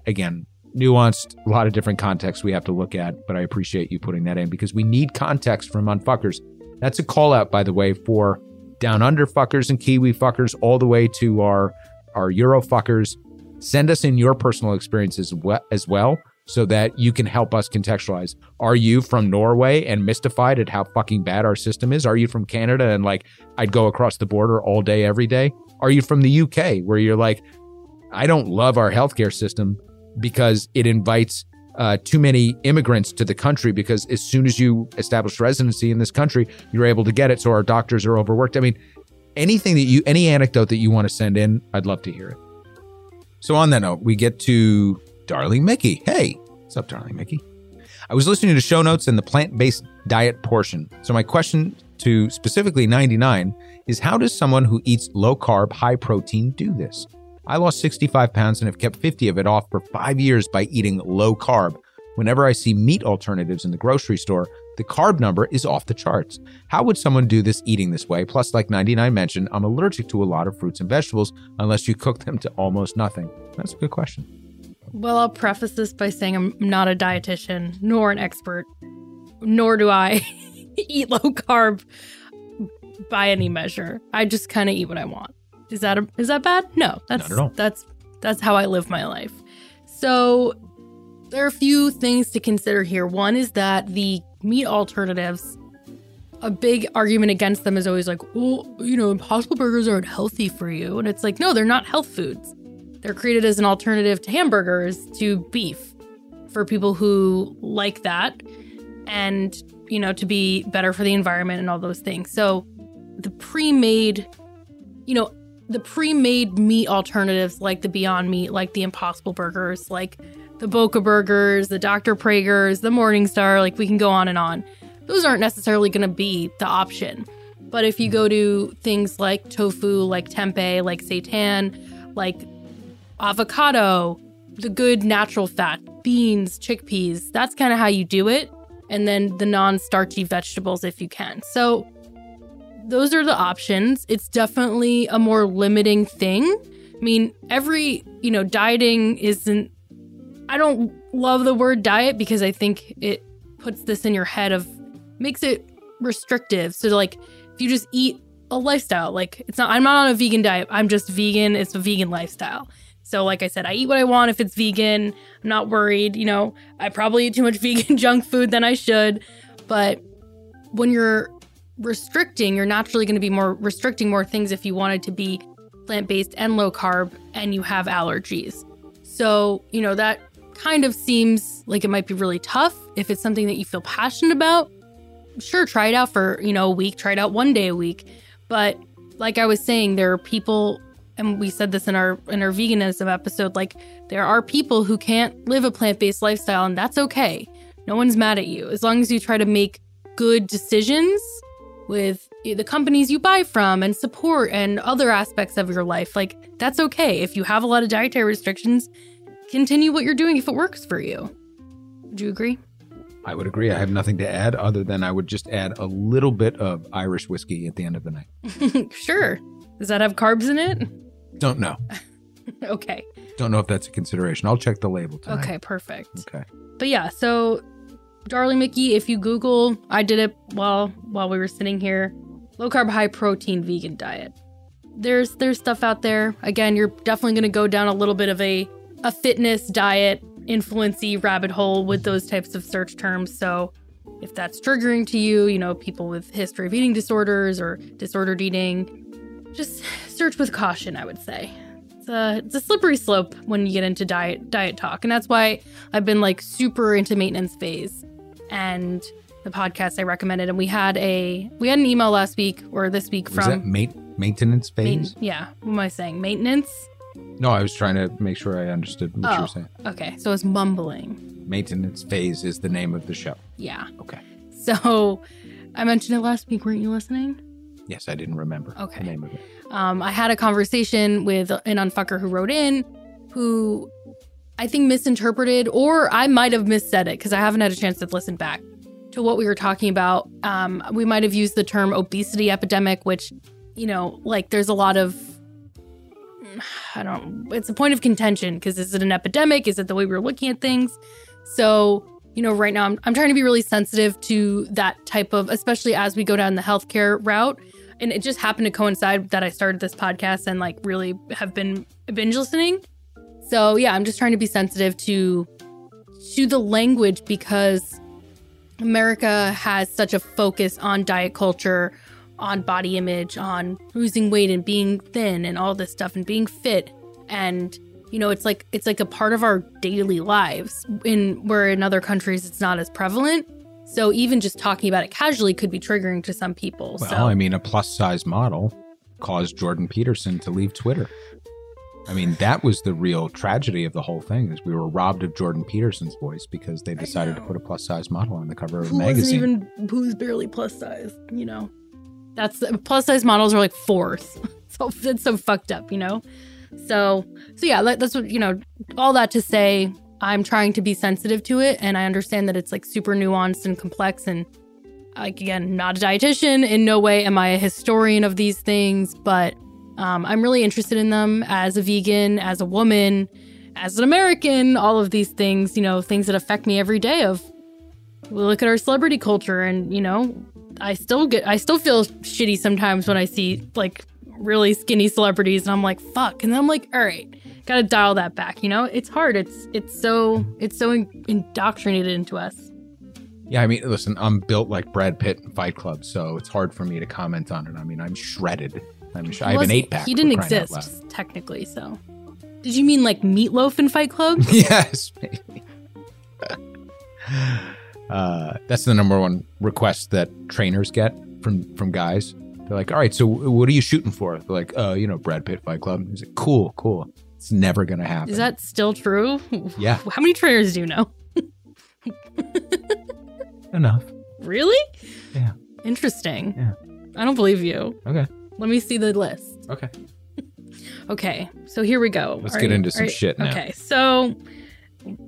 again nuanced a lot of different contexts we have to look at but i appreciate you putting that in because we need context from unfuckers that's a call out, by the way, for down under fuckers and Kiwi fuckers, all the way to our our Euro fuckers. Send us in your personal experiences as well, so that you can help us contextualize. Are you from Norway and mystified at how fucking bad our system is? Are you from Canada and like I'd go across the border all day, every day? Are you from the UK where you're like, I don't love our healthcare system because it invites uh, too many immigrants to the country because as soon as you establish residency in this country, you're able to get it. So our doctors are overworked. I mean, anything that you, any anecdote that you want to send in, I'd love to hear it. So on that note, we get to Darling Mickey. Hey, what's up, Darling Mickey? I was listening to show notes and the plant based diet portion. So my question to specifically 99 is how does someone who eats low carb, high protein do this? I lost 65 pounds and have kept 50 of it off for five years by eating low carb. Whenever I see meat alternatives in the grocery store, the carb number is off the charts. How would someone do this eating this way? Plus, like 99 mentioned, I'm allergic to a lot of fruits and vegetables unless you cook them to almost nothing. That's a good question. Well, I'll preface this by saying I'm not a dietitian nor an expert, nor do I eat low carb by any measure. I just kind of eat what I want. Is that a, is that bad? No, that's that's that's how I live my life. So there are a few things to consider here. One is that the meat alternatives, a big argument against them is always like, well, you know, impossible burgers aren't healthy for you. And it's like, no, they're not health foods. They're created as an alternative to hamburgers, to beef, for people who like that and, you know, to be better for the environment and all those things. So the pre made, you know, the pre-made meat alternatives like the Beyond Meat, like the Impossible Burgers, like the Boca Burgers, the Dr. Praeger's, the Morningstar, like we can go on and on. Those aren't necessarily going to be the option. But if you go to things like tofu, like tempeh, like seitan, like avocado, the good natural fat, beans, chickpeas, that's kind of how you do it. And then the non starchy vegetables if you can. So those are the options. It's definitely a more limiting thing. I mean, every, you know, dieting isn't, I don't love the word diet because I think it puts this in your head of, makes it restrictive. So, like, if you just eat a lifestyle, like, it's not, I'm not on a vegan diet, I'm just vegan, it's a vegan lifestyle. So, like I said, I eat what I want if it's vegan. I'm not worried. You know, I probably eat too much vegan junk food than I should. But when you're restricting, you're naturally going to be more restricting more things if you wanted to be plant based and low carb and you have allergies. So, you know, that kind of seems like it might be really tough. If it's something that you feel passionate about, sure, try it out for, you know, a week, try it out one day a week. But like I was saying, there are people and we said this in our in our veganism episode like there are people who can't live a plant-based lifestyle and that's okay. No one's mad at you as long as you try to make good decisions with the companies you buy from and support and other aspects of your life. Like, that's okay. If you have a lot of dietary restrictions, continue what you're doing if it works for you. Do you agree? I would agree. I have nothing to add other than I would just add a little bit of Irish whiskey at the end of the night. sure. Does that have carbs in it? Don't know. okay. Don't know if that's a consideration. I'll check the label tonight. Okay, perfect. Okay. But yeah, so Darling Mickey, if you Google, I did it while while we were sitting here, low carb, high protein vegan diet. There's there's stuff out there. Again, you're definitely gonna go down a little bit of a a fitness diet influency rabbit hole with those types of search terms. So if that's triggering to you, you know, people with history of eating disorders or disordered eating, just search with caution, I would say. It's a, it's a slippery slope when you get into diet diet talk. And that's why I've been like super into maintenance phase and the podcast I recommended. And we had a we had an email last week or this week Was from that ma- maintenance phase? yeah, what am I saying? Maintenance? No, I was trying to make sure I understood what you Oh. were saying. Okay, so it's mumbling. Maintenance phase is the name of the show. Yeah. Okay. So I mentioned it last week, weren't you listening? Yes, I didn't remember Okay. the name of it. Um, I had a conversation with an unfucker who wrote in who I think misinterpreted, or I might have missaid it because I haven't had a chance to listen back to what we were talking about. Um, we might have used the term obesity epidemic, which, you know, like there's a lot of, I don't, it's a point of contention because is it an epidemic? Is it the way we're looking at things? So, you know, right now I'm, I'm trying to be really sensitive to that type of, especially as we go down the healthcare route. And it just happened to coincide that I started this podcast and like really have been binge listening. So yeah, I'm just trying to be sensitive to to the language because America has such a focus on diet culture, on body image, on losing weight and being thin and all this stuff and being fit. And you know, it's like it's like a part of our daily lives. In where in other countries it's not as prevalent. So even just talking about it casually could be triggering to some people. Well, so I mean, a plus size model caused Jordan Peterson to leave Twitter. I mean, that was the real tragedy of the whole thing is we were robbed of Jordan Peterson's voice because they decided to put a plus size model on the cover of a magazine. even who's barely plus size, you know. That's plus size models are like fourth. so it's so fucked up, you know. So so yeah, that- that's what you know. All that to say, I'm trying to be sensitive to it, and I understand that it's like super nuanced and complex. And like again, not a dietitian. In no way am I a historian of these things, but um, I'm really interested in them as a vegan, as a woman, as an American. All of these things, you know, things that affect me every day. Of we look at our celebrity culture and you know i still get i still feel shitty sometimes when i see like really skinny celebrities and i'm like fuck and then i'm like all right gotta dial that back you know it's hard it's it's so it's so in- indoctrinated into us Yeah, I mean, listen, I'm built like Brad Pitt in Fight Club, so it's hard for me to comment on it. I mean, I'm shredded. I'm sh- I have an eight pack. he didn't exist technically so did you mean like Meat Loaf in fight club yes, maybe. uh, that's the number one request that trainers get from from guys. They're like, "All right, so what are you shooting for?" They're like, "Uh, you know, Brad Pitt Fight Club." He's like, "Cool, cool. It's never gonna happen." is that still true Yeah. how many trainers do you know enough? really Yeah. interesting Yeah. i don't believe you Okay, let me see the list okay. Okay, so here we go. Let's Are get you- into some you- shit now. Okay, so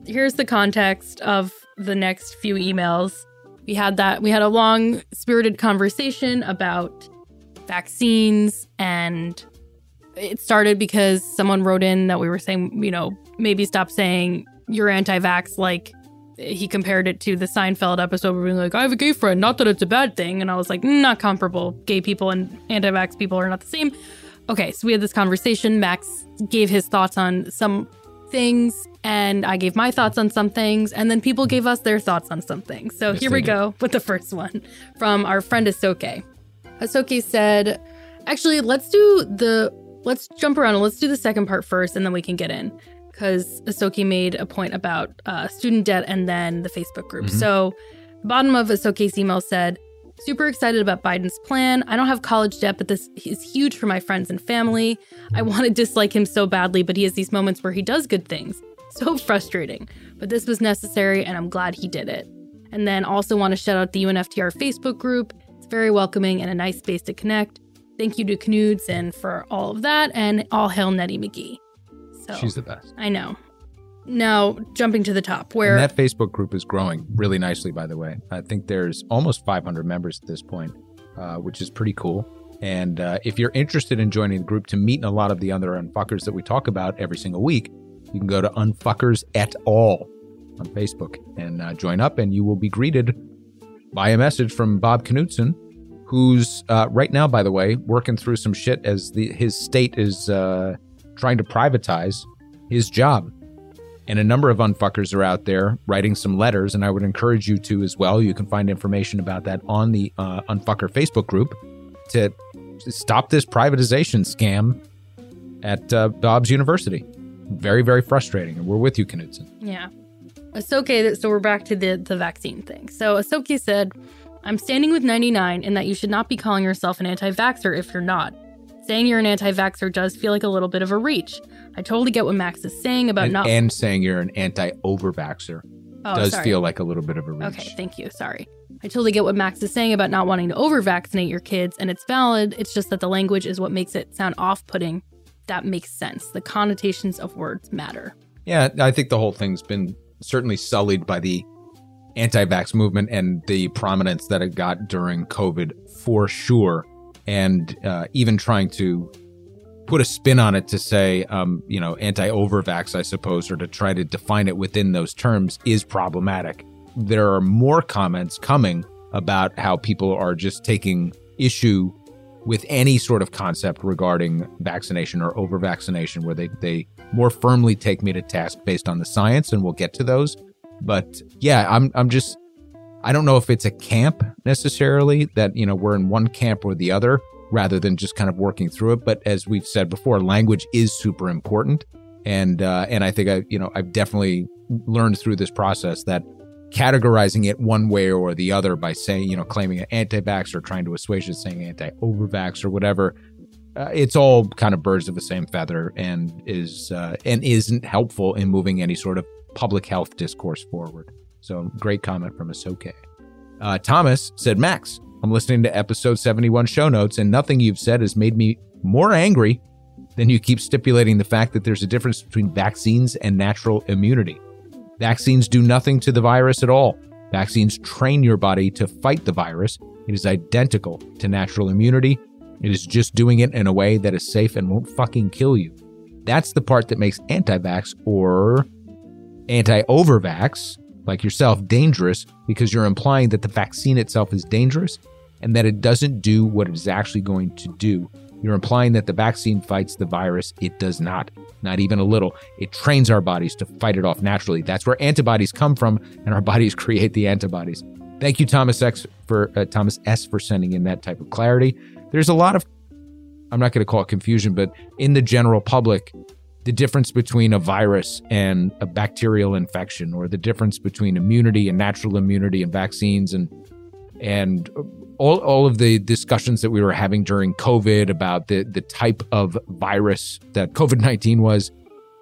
here's the context of the next few emails. We had that we had a long spirited conversation about vaccines and it started because someone wrote in that we were saying, you know, maybe stop saying you're anti-vax like he compared it to the Seinfeld episode where being like, I have a gay friend, not that it's a bad thing. And I was like, "Mm, not comparable. Gay people and anti-vax people are not the same. Okay, so we had this conversation. Max gave his thoughts on some things, and I gave my thoughts on some things, and then people gave us their thoughts on some things. So Yes, here we did. go with the first one from our friend Asoke. Asoke said, actually, let's do the let's jump around and let's do the second part first, and then we can get in because Asoke made a point about uh, student debt and then the Facebook group. Mhm. So, the bottom of Asoke's email said, Super excited about Biden's plan. I don't have college debt, but this is huge for my friends and family. I want to dislike him so badly, but he has these moments where he does good things. So frustrating. But this was necessary, and I'm glad he did it. And then also want to shout out the UNFTR Facebook group. It's very welcoming and a nice space to connect. Thank you to Knuds and for all of that, and all hail Nettie McGee. So She's the best. I know. Now jumping to the top, where And that Facebook group is growing really nicely, by the way. I think there's almost 500 members at this point, uh, which is pretty cool. And uh, if you're interested in joining the group to meet a lot of the other unfuckers that we talk about every single week, you can go to Unfuckers et al. on Facebook and uh, join up, and you will be greeted by a message from Bob Knutson, who's uh, right now, by the way, working through some shit as the his state is uh, trying to privatize his job. And a number of unfuckers are out there writing some letters, and I would encourage you to as well. You can find information about that on the uh, Unfucker Facebook group to stop this privatization scam at uh, Dobbs University. Very, very frustrating. And we're with you, Knudsen. Yeah. Ahsoka, so we're back to the, the vaccine thing. So Ahsoka said, I'm standing with 99 in that you should not be calling yourself an anti vaxxer if you're not. Saying you're an anti vaxxer does feel like a little bit of a reach. I totally get what Max is saying about And, not. and saying you're an anti overvaxer oh, does sorry. feel like a little bit of a reach. Okay, thank you. Sorry. I totally get what Max is saying about not wanting to over vaccinate your kids, and it's valid. It's just that the language is what makes it sound off putting. That makes sense. The connotations of words matter. Yeah, I think the whole thing's been certainly sullied by the anti vax movement and the prominence that it got during COVID for sure. And uh, even trying to put a spin on it to say, um, you know, anti overvax, I suppose, or to try to define it within those terms is problematic. There are more comments coming about how people are just taking issue with any sort of concept regarding vaccination or over vaccination, where they, they more firmly take me to task based on the science, and we'll get to those. But yeah, I'm I'm just I don't know if it's a camp necessarily that you know we're in one camp or the other rather than just kind of working through it. But as we've said before, language is super important, and uh, and I think I you know I've definitely learned through this process that categorizing it one way or the other by saying you know claiming an anti-vax or trying to assuage it saying anti-overvax or whatever uh, it's all kind of birds of the same feather and is uh, and isn't helpful in moving any sort of public health discourse forward. So great comment from Ahsoka. Uh, Thomas said, Max, I'm listening to episode 71 show notes, and nothing you've said has made me more angry than you keep stipulating the fact that there's a difference between vaccines and natural immunity. Vaccines do nothing to the virus at all. Vaccines train your body to fight the virus. It is identical to natural immunity. It is just doing it in a way that is safe and won't fucking kill you. That's the part that makes anti vax or anti overvax, like yourself, dangerous because you're implying that the vaccine itself is dangerous and that it doesn't do what it is actually going to do. You're implying that the vaccine fights the virus. It does not, not even a little. It trains our bodies to fight it off naturally. That's where antibodies come from, and our bodies create the antibodies. Thank you, Thomas X, for uh, Thomas S, for sending in that type of clarity. There's a lot of, I'm not going to call it confusion, but in the general public, the difference between a virus and a bacterial infection, or the difference between immunity and natural immunity and vaccines, and and all, all of the discussions that we were having during COVID about the, the type of virus that COVID 19 was,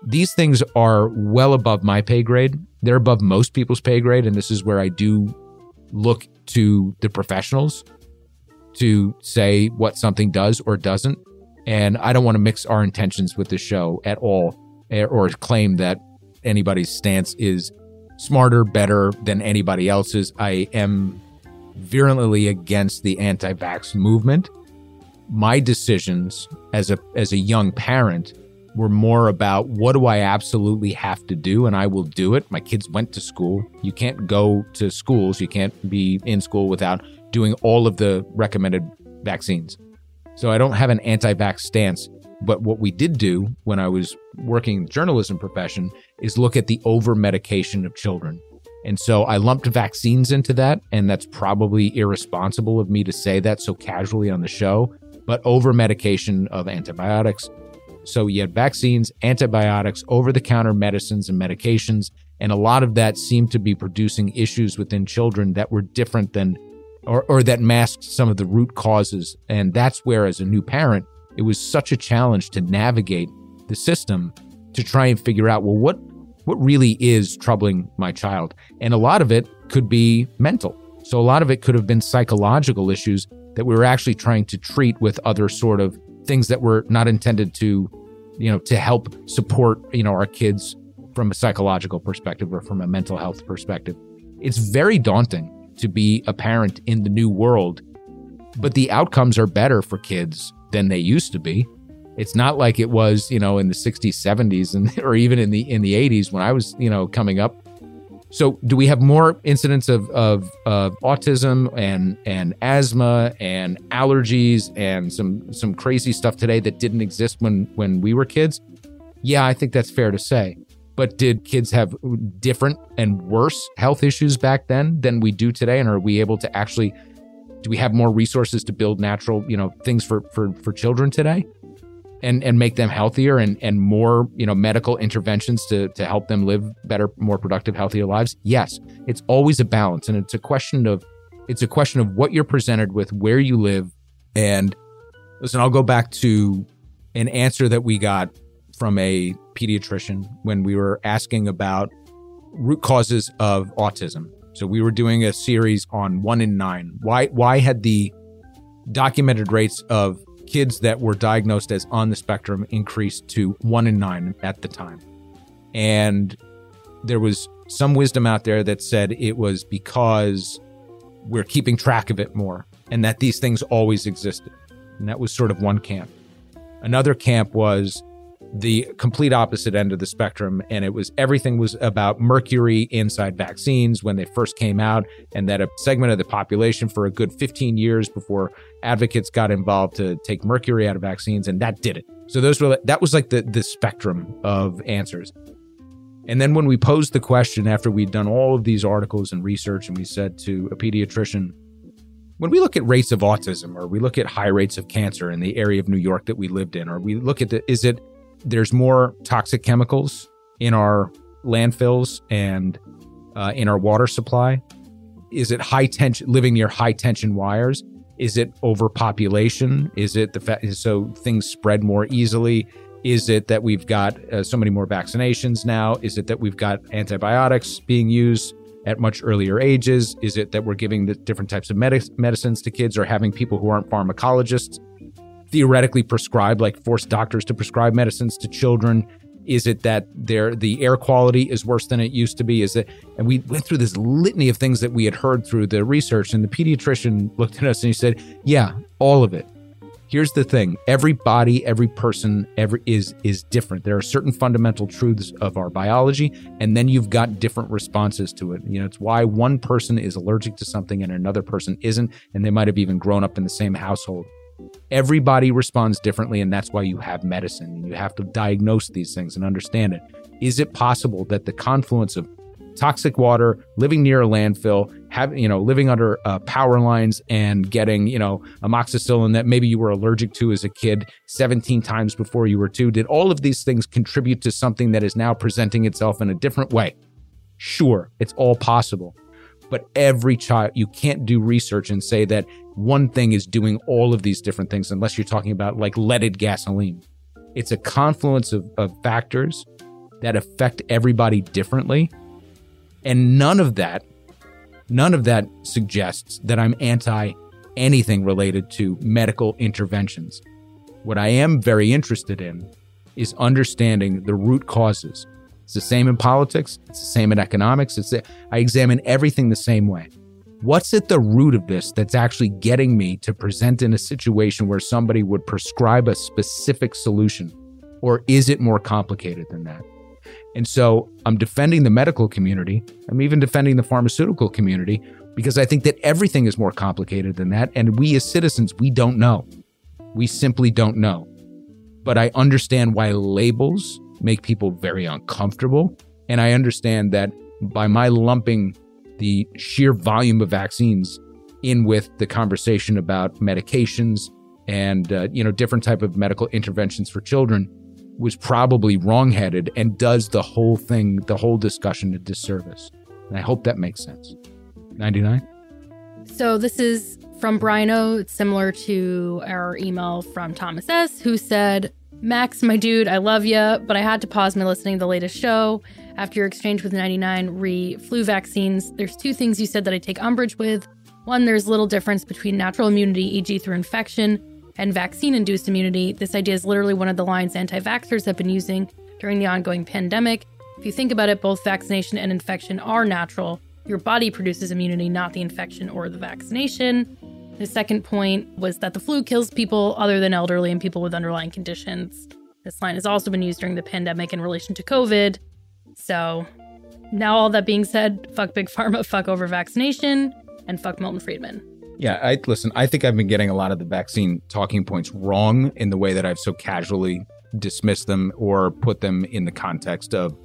these things are well above my pay grade. They're above most people's pay grade. And this is where I do look to the professionals to say what something does or doesn't. And I don't want to mix our intentions with the show at all eh, or claim that anybody's stance is smarter, better than anybody else's. I am virulently against the anti-vax movement. My decisions as a as a young parent were more about what do I absolutely have to do and I will do it. My kids went to school. You can't go to schools, you can't be in school without doing all of the recommended vaccines. So I don't have an anti-vax stance, but what we did do when I was working in the journalism profession is look at the over medication of children. And so I lumped vaccines into that, and that's probably irresponsible of me to say that so casually on the show, but over medication of antibiotics. So you had vaccines, antibiotics, over the counter medicines and medications, and a lot of that seemed to be producing issues within children that were different than, or, or that masks some of the root causes. And that's where, as a new parent, it was such a challenge to navigate the system to try and figure out, well, what what really is troubling my child. And a lot of it could be mental. So a lot of it could have been psychological issues that we were actually trying to treat with other sort of things that were not intended to, you know, to help support, you know, our kids from a psychological perspective or from a mental health perspective. It's very daunting to be a parent in the new world, but the outcomes are better for kids than they used to be. It's not like it was, you know, in the 60s, 70s, and or even in the in the 80s when I was, you know, coming up. So, do we have more incidents of, of, of autism and and asthma and allergies and some some crazy stuff today that didn't exist when when we were kids? Yeah, I think that's fair to say. But did kids have different and worse health issues back then than we do today? And are we able to actually do we have more resources to build natural, you know, things for for for children today? And and make them healthier and and more, you know, medical interventions to to help them live better, more productive, healthier lives? Yes. It's always a balance and it's a question of it's a question of what you're presented with, where you live, and listen, I'll go back to an answer that we got from a pediatrician when we were asking about root causes of autism. So we were doing a series on one in nine. Why why had the documented rates of kids that were diagnosed as on the spectrum increased to one in nine at the time? And there was some wisdom out there that said it was because we're keeping track of it more and that these things always existed. And that was sort of one camp. Another camp was the complete opposite end of the spectrum. And it was everything was about mercury inside vaccines when they first came out, and that a segment of the population for a good 15 years before advocates got involved to take mercury out of vaccines, and that did it. So those were that was like the the spectrum of answers. And then when we posed the question after we'd done all of these articles and research, and we said to a pediatrician, when we look at rates of autism or we look at high rates of cancer in the area of New York that we lived in, or we look at the, is it there's more toxic chemicals in our landfills and uh, in our water supply? Is it high tension, living near high tension wires? Is it overpopulation? Is it the fact so things spread more easily? Is it that we've got uh, so many more vaccinations now? Is it that we've got antibiotics being used at much earlier ages? Is it that we're giving the different types of medic- medicines to kids or having people who aren't pharmacologists theoretically prescribe, like force doctors to prescribe medicines to children? Is it that there the air quality is worse than it used to be? Is it and we went through this litany of things that we had heard through the research, and the pediatrician looked at us and he said, Yeah, all of it. Here's the thing: every body, every person, every is is different. There are certain fundamental truths of our biology, and then you've got different responses to it. You know, it's why one person is allergic to something and another person isn't, and they might have even grown up in the same household. Everybody responds differently, and that's why you have medicine. And you have to diagnose these things and understand it. Is it possible that the confluence of toxic water, living near a landfill, having you know living under uh, power lines, and getting you know amoxicillin that maybe you were allergic to as a kid 17 times before you were two? Did all of these things contribute to something that is now presenting itself in a different way? Sure, it's all possible but every child you can't do research and say that one thing is doing all of these different things unless you're talking about like leaded gasoline. It's a confluence of, of factors that affect everybody differently and none of that none of that suggests that i'm anti anything related to medical interventions. What i am very interested in is understanding the root causes it's the same in politics. It's the same in economics. It's the, I examine everything the same way. What's at the root of this that's actually getting me to present in a situation where somebody would prescribe a specific solution? Or is it more complicated than that? And so I'm defending the medical community. I'm even defending the pharmaceutical community because I think that everything is more complicated than that. And we as citizens, we don't know. We simply don't know. But I understand why labels make people very uncomfortable. And I understand that by my lumping the sheer volume of vaccines in with the conversation about medications and uh, you know different type of medical interventions for children was probably wrongheaded and does the whole thing the whole discussion a disservice and i hope that makes sense 99 so this is from Brino. it's similar to our email from thomas s who said Max, my dude, I love you, but I had to pause my listening to the latest show. After your exchange with 99 re flu vaccines, there's two things you said that I take umbrage with. One, there's little difference between natural immunity, e.g., through infection, and vaccine induced immunity. This idea is literally one of the lines anti vaxxers have been using during the ongoing pandemic. If you think about it, both vaccination and infection are natural. Your body produces immunity, not the infection or the vaccination. The second point was that the flu kills people other than elderly and people with underlying conditions. This line has also been used during the pandemic in relation to COVID. So, now all that being said, fuck Big Pharma, fuck over vaccination, and fuck Milton Friedman. Yeah, I listen, I think I've been getting a lot of the vaccine talking points wrong in the way that I've so casually dismissed them or put them in the context of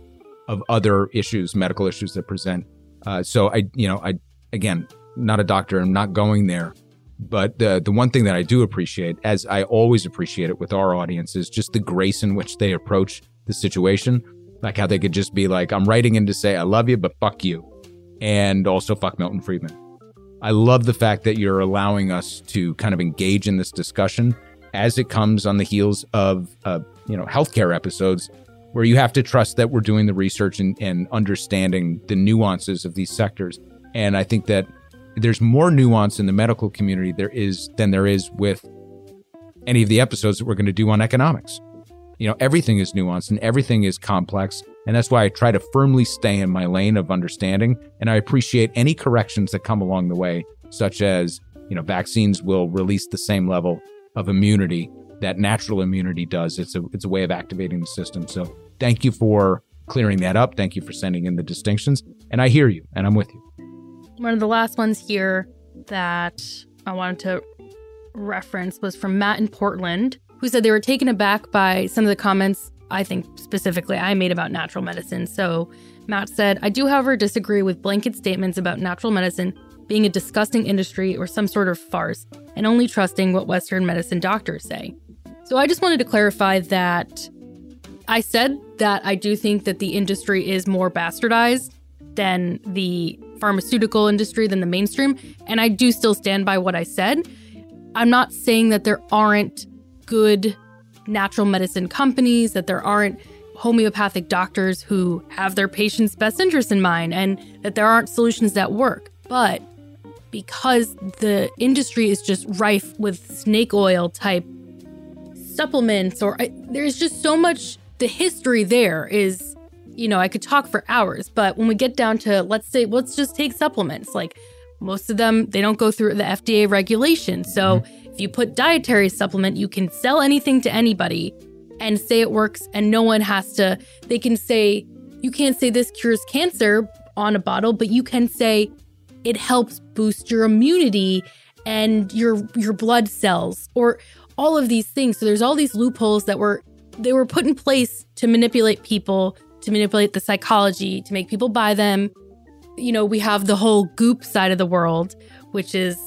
of other issues, medical issues that present. Uh, so I, you know, I again, not a doctor, I'm not going there, but the the one thing that I do appreciate, as I always appreciate it with our audience, is just the grace in which they approach the situation. Like how they could just be like, "I'm writing in to say I love you, but fuck you," and also fuck Milton Friedman. I love the fact that you're allowing us to kind of engage in this discussion as it comes on the heels of uh, you know healthcare episodes where you have to trust that we're doing the research and, and understanding the nuances of these sectors. And I think that there's more nuance in the medical community there is than there is with any of the episodes that we're going to do on economics. You know, everything is nuanced and everything is complex. And that's why I try to firmly stay in my lane of understanding. And I appreciate any corrections that come along the way, such as, you know, vaccines will release the same level of immunity that natural immunity does. It's a, it's a way of activating the system. So thank you for clearing that up. Thank you for sending in the distinctions. And I hear you and I'm with you. One of the last ones here that I wanted to reference was from Matt in Portland, who said they were taken aback by some of the comments I think specifically I made about natural medicine. So Matt said, I do, however, disagree with blanket statements about natural medicine being a disgusting industry or some sort of farce and only trusting what Western medicine doctors say. So I just wanted to clarify that I said that I do think that the industry is more bastardized than the pharmaceutical industry, than the mainstream. And I do still stand by what I said. I'm not saying that there aren't good natural medicine companies, that there aren't homeopathic doctors who have their patients' best interests in mind, and that there aren't solutions that work. But because the industry is just rife with snake oil type supplements, or I, there's just so much, the history there is you know, I could talk for hours, but when we get down to let's say let's just take supplements, like most of them they don't go through the FDA regulation. So mm-hmm. if you put dietary supplement, you can sell anything to anybody and say it works and no one has to they can say you can't say this cures cancer on a bottle, but you can say it helps boost your immunity and your your blood cells or all of these things. So there's all these loopholes that were they were put in place to manipulate people to manipulate the psychology, to make people buy them. You know, we have the whole goop side of the world, which is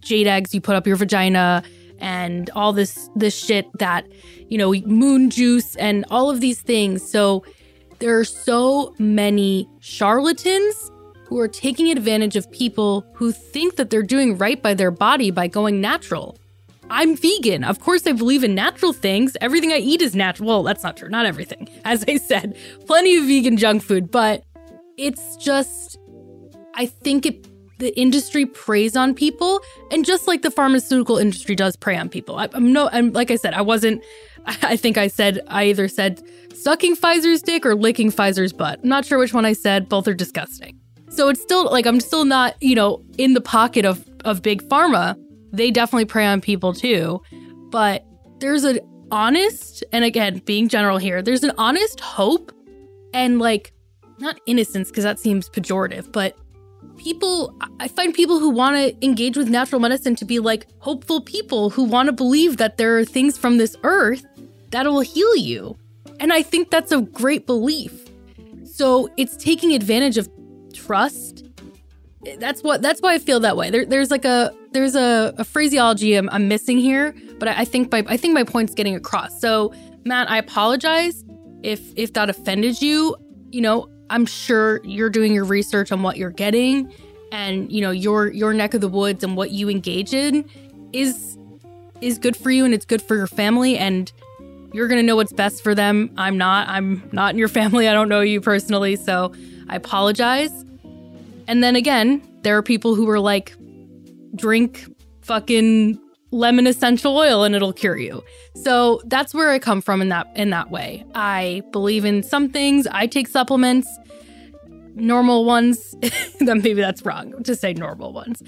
jade eggs you put up your vagina and all this this shit that, you know, moon juice and all of these things. So there are so many charlatans who are taking advantage of people who think that they're doing right by their body by going natural. I'm vegan. Of course, I believe in natural things. Everything I eat is natural. Well, that's not true. Not everything. As I said, plenty of vegan junk food, but it's just, I think it, the industry preys on people. And just like the pharmaceutical industry does prey on people. I, am no, I'm, like I said, I wasn't, I think I said, I either said sucking Pfizer's dick or licking Pfizer's butt. I'm not sure which one I said. Both are disgusting. So it's still like, I'm still not, you know, in the pocket of, of big pharma they definitely prey on people too. But there's an honest, and again, being general here, there's an honest hope and like not innocence because that seems pejorative, but people, I find people who want to engage with natural medicine to be like hopeful people who want to believe that there are things from this earth that will heal you. And I think that's a great belief. So it's taking advantage of trust that's what that's why I feel that way. There, there's like a there's a, a phraseology I'm, I'm, missing here, but I, I think my I think my point's getting across. So Matt, I apologize if if that offended you. You know, I'm sure you're doing your research on what you're getting, and you know your your neck of the woods and what you engage in is is good for you and it's good for your family and you're going to know what's best for them. I'm not. I'm not in your family. I don't know you personally, so I apologize. And then again, there are people who are like, drink fucking lemon essential oil and it'll cure you. So that's where I come from in that in that way. I believe in some things. I take supplements, normal ones. then maybe that's wrong to say normal ones.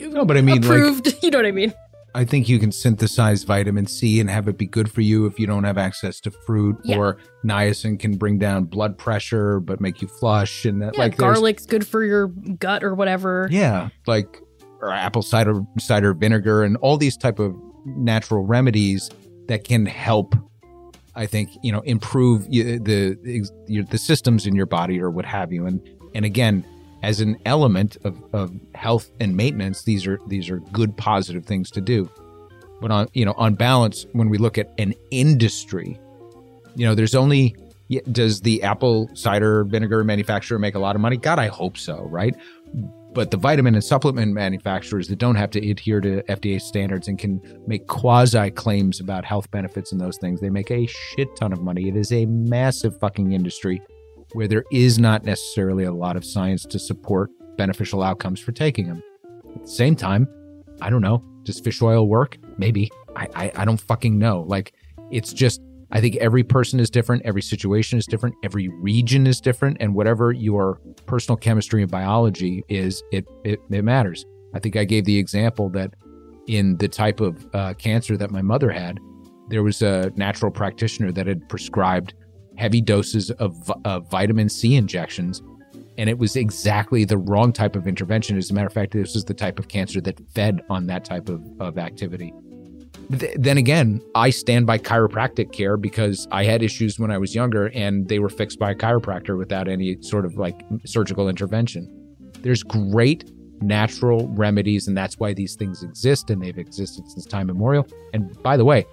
No, but I mean approved. Like, you know what I mean? I think you can synthesize vitamin C and have it be good for you if you don't have access to fruit. Yeah. Or niacin can bring down blood pressure but make you flush. And that, yeah, like garlic's good for your gut or whatever. Yeah, like or apple cider cider vinegar and all these type of natural remedies that can help I think you know improve the the, systems in your body or what have you. And and again, as an element of, of health and maintenance, these are these are good positive things to do. But on you know on balance, when we look at an industry, you know, there's only does the apple cider vinegar manufacturer make a lot of money? God, I hope so, right? But the vitamin and supplement manufacturers that don't have to adhere to FDA standards and can make quasi claims about health benefits and those things, they make a shit ton of money. It is a massive fucking industry where there is not necessarily a lot of science to support beneficial outcomes for taking them. At the same time, I don't know. Does fish oil work? Maybe. I, I, I don't fucking know. Like, it's just I think every person is different, every situation is different, every region is different, and whatever your personal chemistry and biology is, it it, it matters. I think I gave the example that in the type of uh, cancer that my mother had, there was a natural practitioner that had prescribed heavy doses of, vitamin C injections, and it was exactly the wrong type of intervention. As a matter of fact, this was the type of cancer that fed on that type of, of activity. Th- then again, I stand by chiropractic care because I had issues when I was younger and they were fixed by a chiropractor without any sort of like surgical intervention. There's great natural remedies, and that's why these things exist and they've existed since time immemorial. And by the way,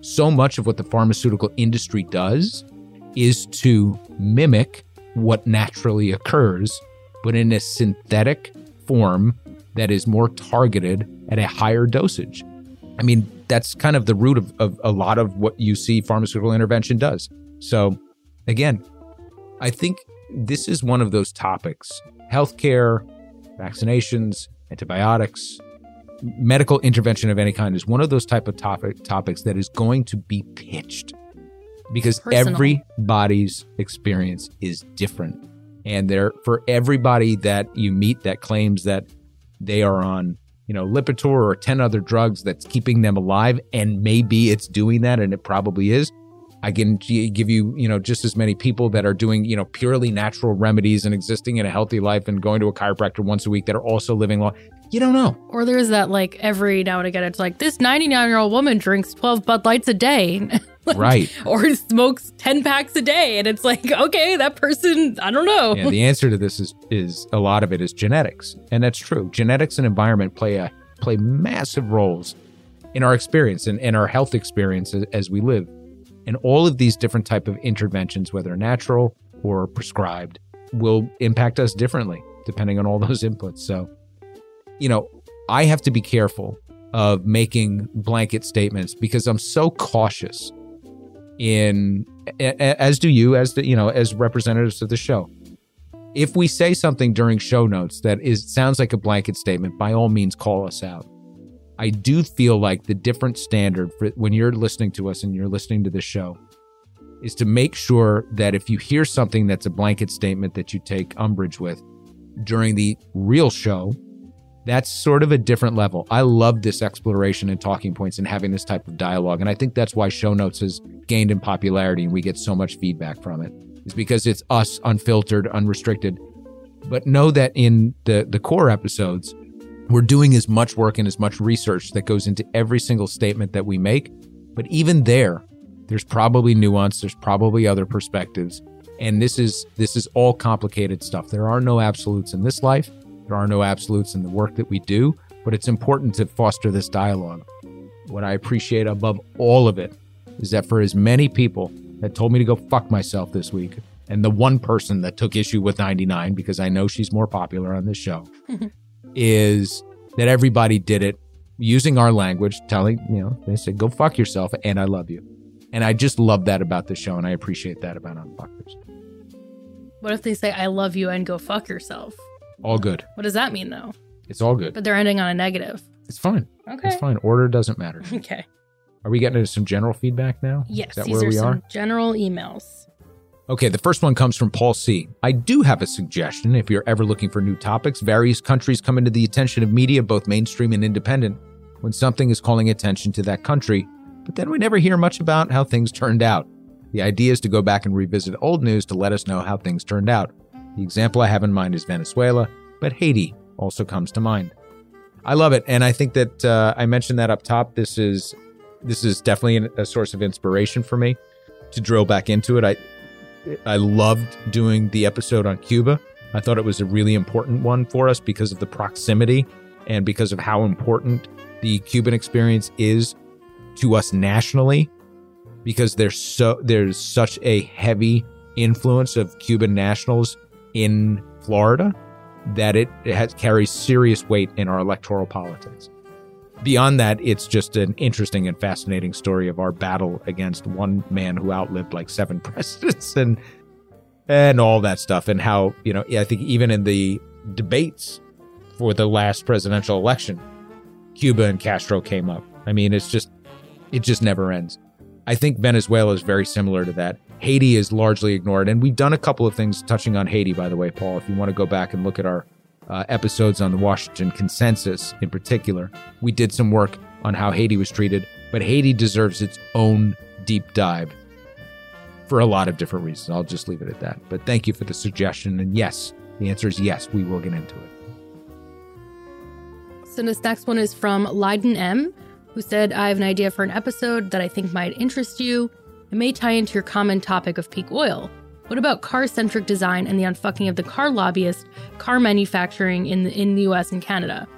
so much of what the pharmaceutical industry does is to mimic what naturally occurs, but in a synthetic form that is more targeted at a higher dosage. I mean, that's kind of the root of, of a lot of what you see pharmaceutical intervention does. So, again, I think this is one of those topics healthcare, vaccinations, antibiotics, medical intervention of any kind is one of those type of topic, topics that is going to be pitched because Personal. everybody's experience is different. And there for everybody that you meet that claims that they are on you know, Lipitor or 10 other drugs that's keeping them alive. And maybe it's doing that, and it probably is. I can give you, you know, just as many people that are doing, you know, purely natural remedies and existing in a healthy life and going to a chiropractor once a week that are also living long. You don't know. Or there's that like every now and again, it's like this 99 year old woman drinks 12 Bud Lights a day. Like, right. Or smokes 10 packs a day. And it's like, okay, that person, I don't know. Yeah, the answer to this is is a lot of it is genetics. And that's true. Genetics and environment play a play massive roles in our experience and in our health experience as, as we live. And all of these different type of interventions, whether natural or prescribed, will impact us differently depending on all those inputs. So, you know, I have to be careful of making blanket statements because I'm so cautious in as do you as the you know as representatives of the show. If we say something during show notes that is sounds like a blanket statement by all means call us out. I do feel like the different standard for when you're listening to us and you're listening to the show is to make sure that if you hear something that's a blanket statement that you take umbrage with during the real show that's sort of a different level. I love this exploration and talking points and having this type of dialogue. And I think that's why show notes has gained in popularity and we get so much feedback from it. Is because it's us unfiltered, unrestricted. But know that in the the core episodes, we're doing as much work and as much research that goes into every single statement that we make. But even there, there's probably nuance, there's probably other perspectives. And this is this is all complicated stuff. There are no absolutes in this life. There are no absolutes in the work that we do, but it's important to foster this dialogue. What I appreciate above all of it is that for as many people that told me to go fuck myself this week, and the one person that took issue with 99, because I know she's more popular on this show, is that everybody did it using our language, telling, you know, they said, go fuck yourself, and I love you. And I just love that about the show, and I appreciate that about Unfuckers. What if they say, I love you and go fuck yourself? All good. What does that mean though? It's all good. But they're ending on a negative. It's fine. Okay. It's fine. Order doesn't matter. Okay. Are we getting into some general feedback now? Yes, Is that these where are we some are? general emails. Okay, the first one comes from Paul C. I do have a suggestion if you're ever looking for new topics. Various countries come into the attention of media, both mainstream and independent, when something is calling attention to that country, but then we never hear much about how things turned out. The idea is to go back and revisit old news to let us know how things turned out. The example I have in mind is Venezuela, but Haiti also comes to mind. I love it, and I think that uh, I mentioned that up top. This is this is definitely a source of inspiration for me. to drill back into it. I I loved doing the episode on Cuba. I thought it was a really important one for us because of the proximity and because of how important the Cuban experience is to us nationally because there's so there's such a heavy influence of Cuban nationals in Florida that it, has carries serious weight in our electoral politics. Beyond that, it's just an interesting and fascinating story of our battle against one man who outlived like seven presidents and and all that stuff and how, you know, I think even in the debates for the last presidential election, Cuba and Castro came up. I mean, it's just it just never ends. I think Venezuela is very similar to that. Haiti is largely ignored. And we've done a couple of things touching on Haiti, by the way, Paul. If you want to go back and look at our uh, episodes on the Washington Consensus in particular, we did some work on how Haiti was treated. But Haiti deserves its own deep dive for a lot of different reasons. I'll just leave it at that. But thank you for the suggestion. And yes, the answer is yes, we will get into it. So this next one is from Leiden M, who said, I have an idea for an episode that I think might interest you. It may tie into your common topic of peak oil. What about car centric design and the unfucking of the car lobbyist, car manufacturing in the, in the US and Canada?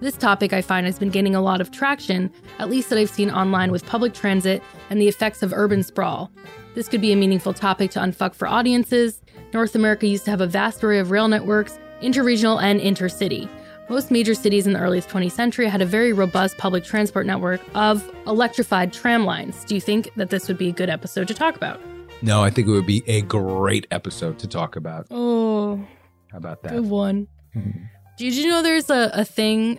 This topic I find has been gaining a lot of traction, at least that I've seen online with public transit and the effects of urban sprawl. This could be a meaningful topic to unfuck for audiences. North America used to have a vast array of rail networks, interregional and intercity. Most major cities in the early 20th century had a very robust public transport network of electrified tram lines. Do you think that this would be a good episode to talk about? No, I think it would be a great episode to talk about. Oh, How about that? good one. Did you know there's a, a thing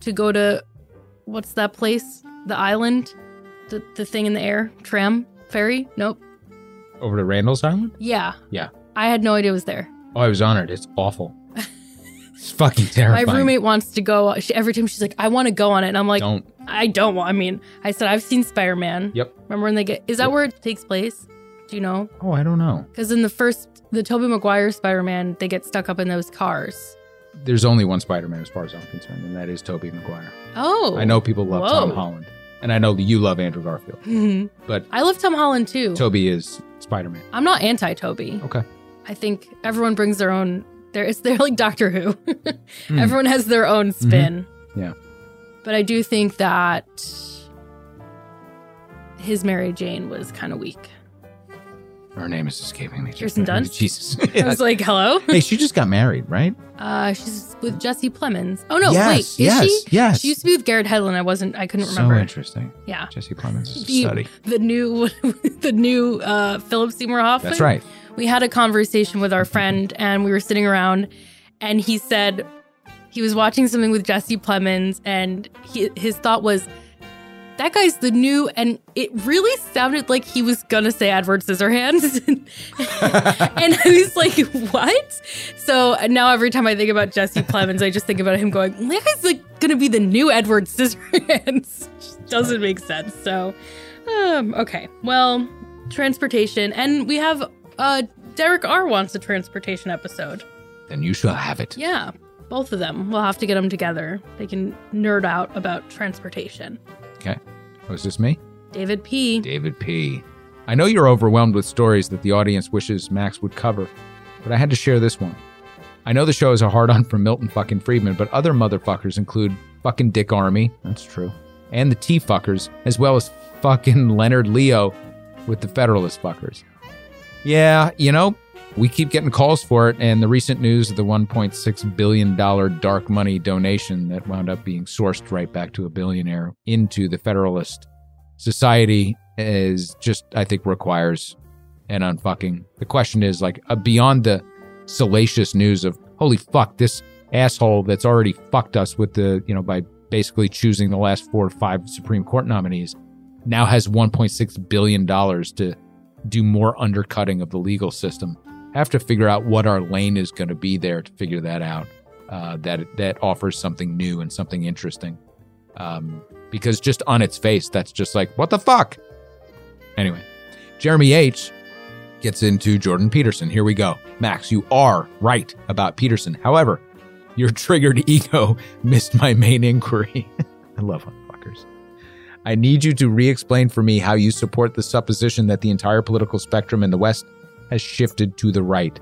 to go to what's that place? The island? The the thing in the air? Tram? Ferry? Nope. Over to Randall's Island? Yeah. Yeah. I had no idea it was there. Oh, I was honored. It's awful. It's fucking terrifying. My roommate wants to go. She, every time she's like, I want to go on it. And I'm like, Don't. I don't want. I mean, I said, I've seen Spider Man. Yep. Remember when they get, is that Yep. where it takes place? Do you know? Oh, I don't know. Because in the first, the Tobey Maguire Spider Man, they get stuck up in those cars. There's only one Spider-Man as far as I'm concerned, and that is Tobey Maguire. Oh. I know people love Whoa. Tom Holland, and I know that you love Andrew Garfield, but I love Tom Holland too. Toby is Spider-Man. I'm not anti Toby. Okay. I think everyone brings their own. They're it's they're like Doctor Who. Hmm. Everyone has their own spin. Yeah. But I do think that his Mary Jane was kind of weak. Her name is escaping me. Kirsten Dunst? Jesus. I was like, hello. hey, she just got married, right? Uh, she's with Jesse Plemons. Oh no, yes, wait, is yes, she? yes. She used to be with Garrett Hedlund. I wasn't. I couldn't remember. so interesting. Yeah. Jesse Plemons is a The, study. the new, the new uh, Philip Seymour Hoffman. That's right. We had a conversation with our friend and we were sitting around and he said he was watching something with Jesse Plemons and he, his thought was that guy's the new and it really sounded like he was gonna say Edward Scissorhands. And I was like what? So now every time I think about Jesse Plemons I just think about him going that guy's like gonna be the new Edward Scissorhands. Doesn't make sense. So um, okay. Well transportation. And we have uh Derek R wants a transportation episode. Then you shall have it. Yeah, both of them. We'll have to get them together. They can nerd out about transportation. Okay. Was this me? David P. David P. I know you're overwhelmed with stories that the audience wishes Max would cover, but I had to share this one. I know the show is a hard on for Milton fucking Friedman, but other motherfuckers include fucking Dick Armey, that's true, and the T fuckers, as well as fucking Leonard Leo with the Federalist fuckers. Yeah, you know, we keep getting calls for it, and the recent news of the $1.6 billion dark money donation that wound up being sourced right back to a billionaire into the Federalist Society is just, I think, requires an unfucking. The question is, like, uh, beyond the salacious news of, holy fuck, this asshole that's already fucked us with the, you know, by basically choosing the last four or five Supreme Court nominees, now has $1.6 billion to do more undercutting of the legal system. Have to figure out what our lane is going to be there to figure that out. Uh, that that offers something new and something interesting. Um, because just on its face, that's just like what the fuck. Anyway, Jeremy H gets into Jordan Peterson. Here we go. Max, you are right about Peterson. However, your triggered ego missed my main inquiry. I love fuckers. I need you to re explain for me how you support the supposition that the entire political spectrum in the West has shifted to the right.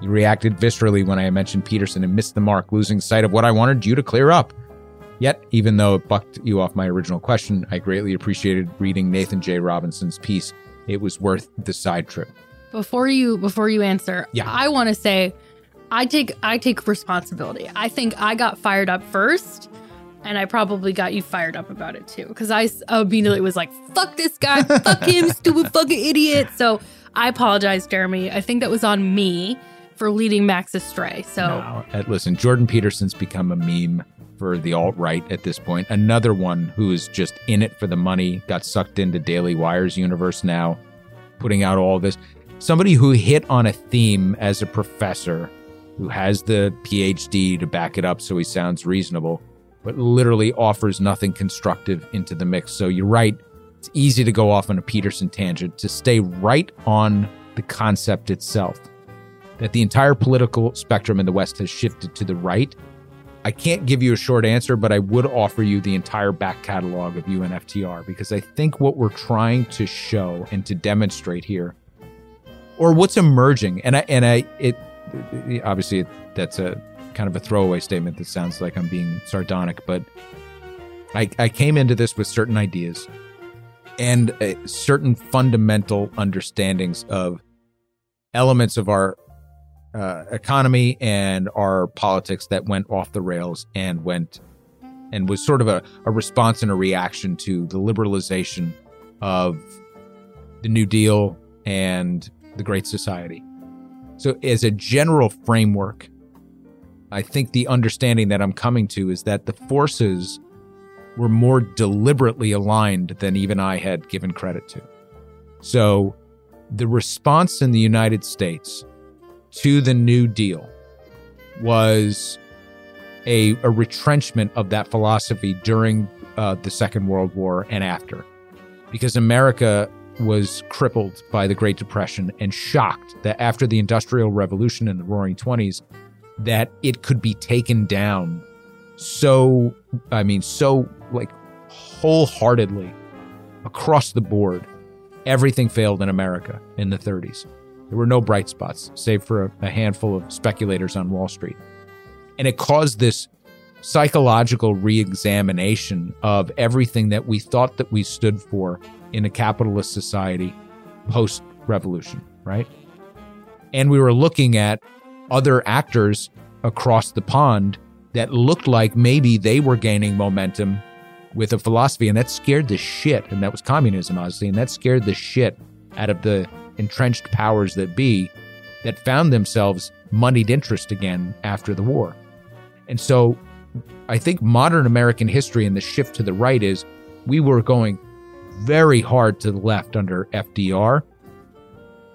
You reacted viscerally when I mentioned Peterson and missed the mark, losing sight of what I wanted you to clear up. Yet, even though it bucked you off my original question, I greatly appreciated reading Nathan J. Robinson's piece. It was worth the side trip. Before you before you answer, Yeah. I want to say I take I take responsibility. I think I got fired up first and I probably got you fired up about it too cuz I immediately was like fuck this guy, fuck him, stupid fucking idiot. So, I apologize, Jeremy. I think that was on me for leading Max astray. So, No, uh, listen, Jordan Peterson's become a meme for the alt right at this point. Another one who is just in it for the money, got sucked into Daily Wire's universe now, putting out all this. Somebody who hit on a theme as a professor who has the PhD to back it up so he sounds reasonable, but literally offers nothing constructive into the mix. So you're right. It's easy to go off on a Peterson tangent to stay right on the concept itself that the entire political spectrum in the West has shifted to the right. I can't give you a short answer, but I would offer you the entire back catalog of UNFTR because I think what we're trying to show and to demonstrate here, or what's emerging, and I and I it obviously that's a kind of a throwaway statement that sounds like I'm being sardonic, but I, I came into this with certain ideas and certain fundamental understandings of elements of our uh, economy and our politics that went off the rails and went and was sort of a, a response and a reaction to the liberalization of the New Deal and the Great Society. So, as a general framework, I think the understanding that I'm coming to is that the forces were more deliberately aligned than even I had given credit to. So, the response in the United States to the New Deal was a, a retrenchment of that philosophy during uh, the Second World War and after, because America was crippled by the Great Depression and shocked that after the Industrial Revolution in the Roaring Twenties, that it could be taken down so, I mean, so like wholeheartedly across the board. Everything failed in America in the 30s. There were no bright spots, save for a, a handful of speculators on Wall Street. And it caused this psychological re-examination of everything that we thought that we stood for in a capitalist society post revolution, right? And we were looking at other actors across the pond that looked like maybe they were gaining momentum with a philosophy, and that scared the shit. And that was communism, honestly, and that scared the shit out of the entrenched powers that be that found themselves moneyed interest again after the war. And so I think modern American history and the shift to the right is we were going very hard to the left under FDR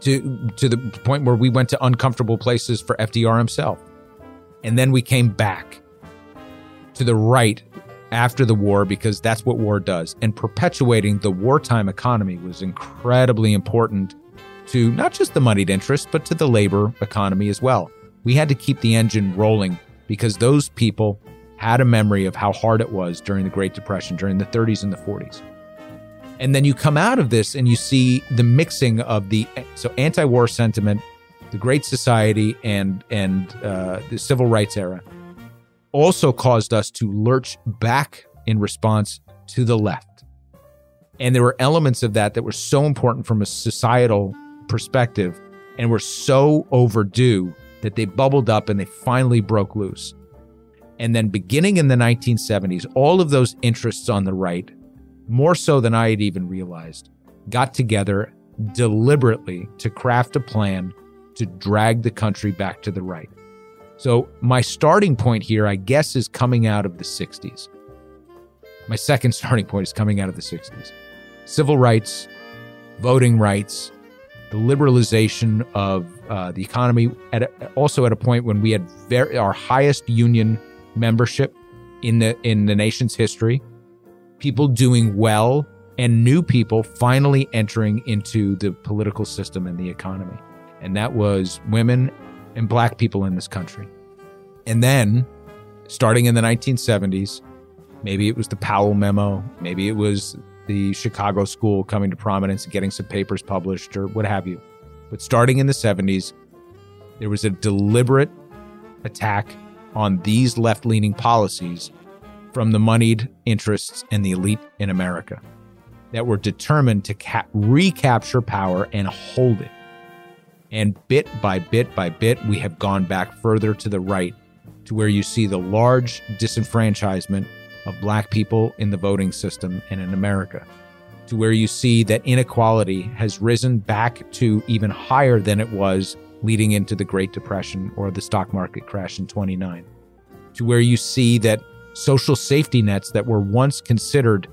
to to the point where we went to uncomfortable places for FDR himself. And then we came back to the right after the war because that's what war does. And perpetuating the wartime economy was incredibly important to not just the moneyed interest, but to the labor economy as well. We had to keep the engine rolling because those people had a memory of how hard it was during the Great Depression, during the 30s and the 40s. And then you come out of this and you see the mixing of the so anti-war sentiment, the Great Society, and and uh, the Civil Rights era also caused us to lurch back in response to the left. And there were elements of that that were so important from a societal perspective and were so overdue that they bubbled up and they finally broke loose. And then beginning in the 1970s, all of those interests on the right, more so than I had even realized, got together deliberately to craft a plan to drag the country back to the right. So, my starting point here, I guess, is coming out of the 60s. My second starting point is coming out of the 60s. Civil rights, voting rights, the liberalization of uh, the economy, at a, also at a point when we had very, our highest union membership in the in the nation's history, people doing well, and new people finally entering into the political system and the economy, and that was women and black people in this country. And then, starting in the 1970s, Maybe it was the Powell memo. Maybe it was the Chicago school coming to prominence and getting some papers published or what have you. But starting in the 70s, there was a deliberate attack on these left leaning policies from the moneyed interests and the elite in America that were determined to ca- recapture power and hold it. And bit by bit by bit, we have gone back further to the right to where you see the large disenfranchisement of black people in the voting system and in America, to where you see that inequality has risen back to even higher than it was leading into the Great Depression or the stock market crash in 29, to where you see that social safety nets that were once considered,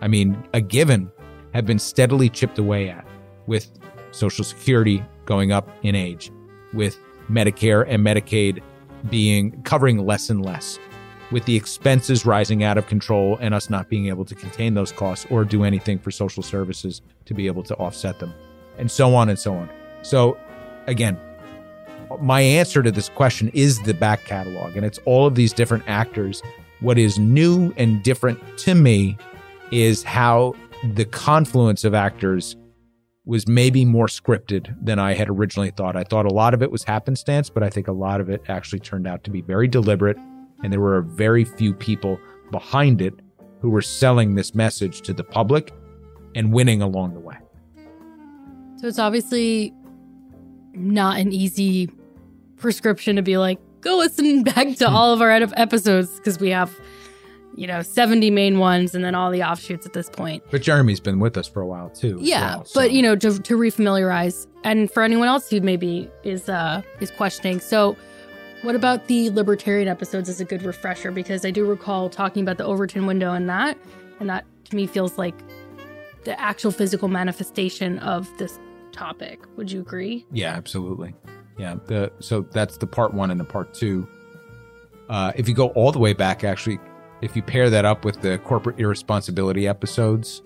I mean, a given, have been steadily chipped away at, with Social Security going up in age, with Medicare and Medicaid being covering less and less, with the expenses rising out of control and us not being able to contain those costs or do anything for social services to be able to offset them, and so on and so on. So, again, my answer to this question is the back catalog, and it's all of these different actors. What is new and different to me is how the confluence of actors was maybe more scripted than I had originally thought. I thought a lot of it was happenstance, but I think a lot of it actually turned out to be very deliberate, and there were very few people behind it who were selling this message to the public and winning along the way. So it's obviously not an easy prescription to be like, go listen back to all of our ed- episodes because we have, you know, 70 main ones and then all the offshoots at this point. But Jeremy's been with us for a while too. Yeah, well, so- but you know, to, to refamiliarize, and for anyone else who maybe is uh is questioning. So, what about the libertarian episodes as a good refresher? Because I do recall talking about the Overton window and that, and that to me feels like the actual physical manifestation of this topic. Would you agree? Yeah, absolutely. Yeah. The so that's the part one and the part two. Uh, if you go all the way back, actually, if you pair that up with the corporate irresponsibility episodes,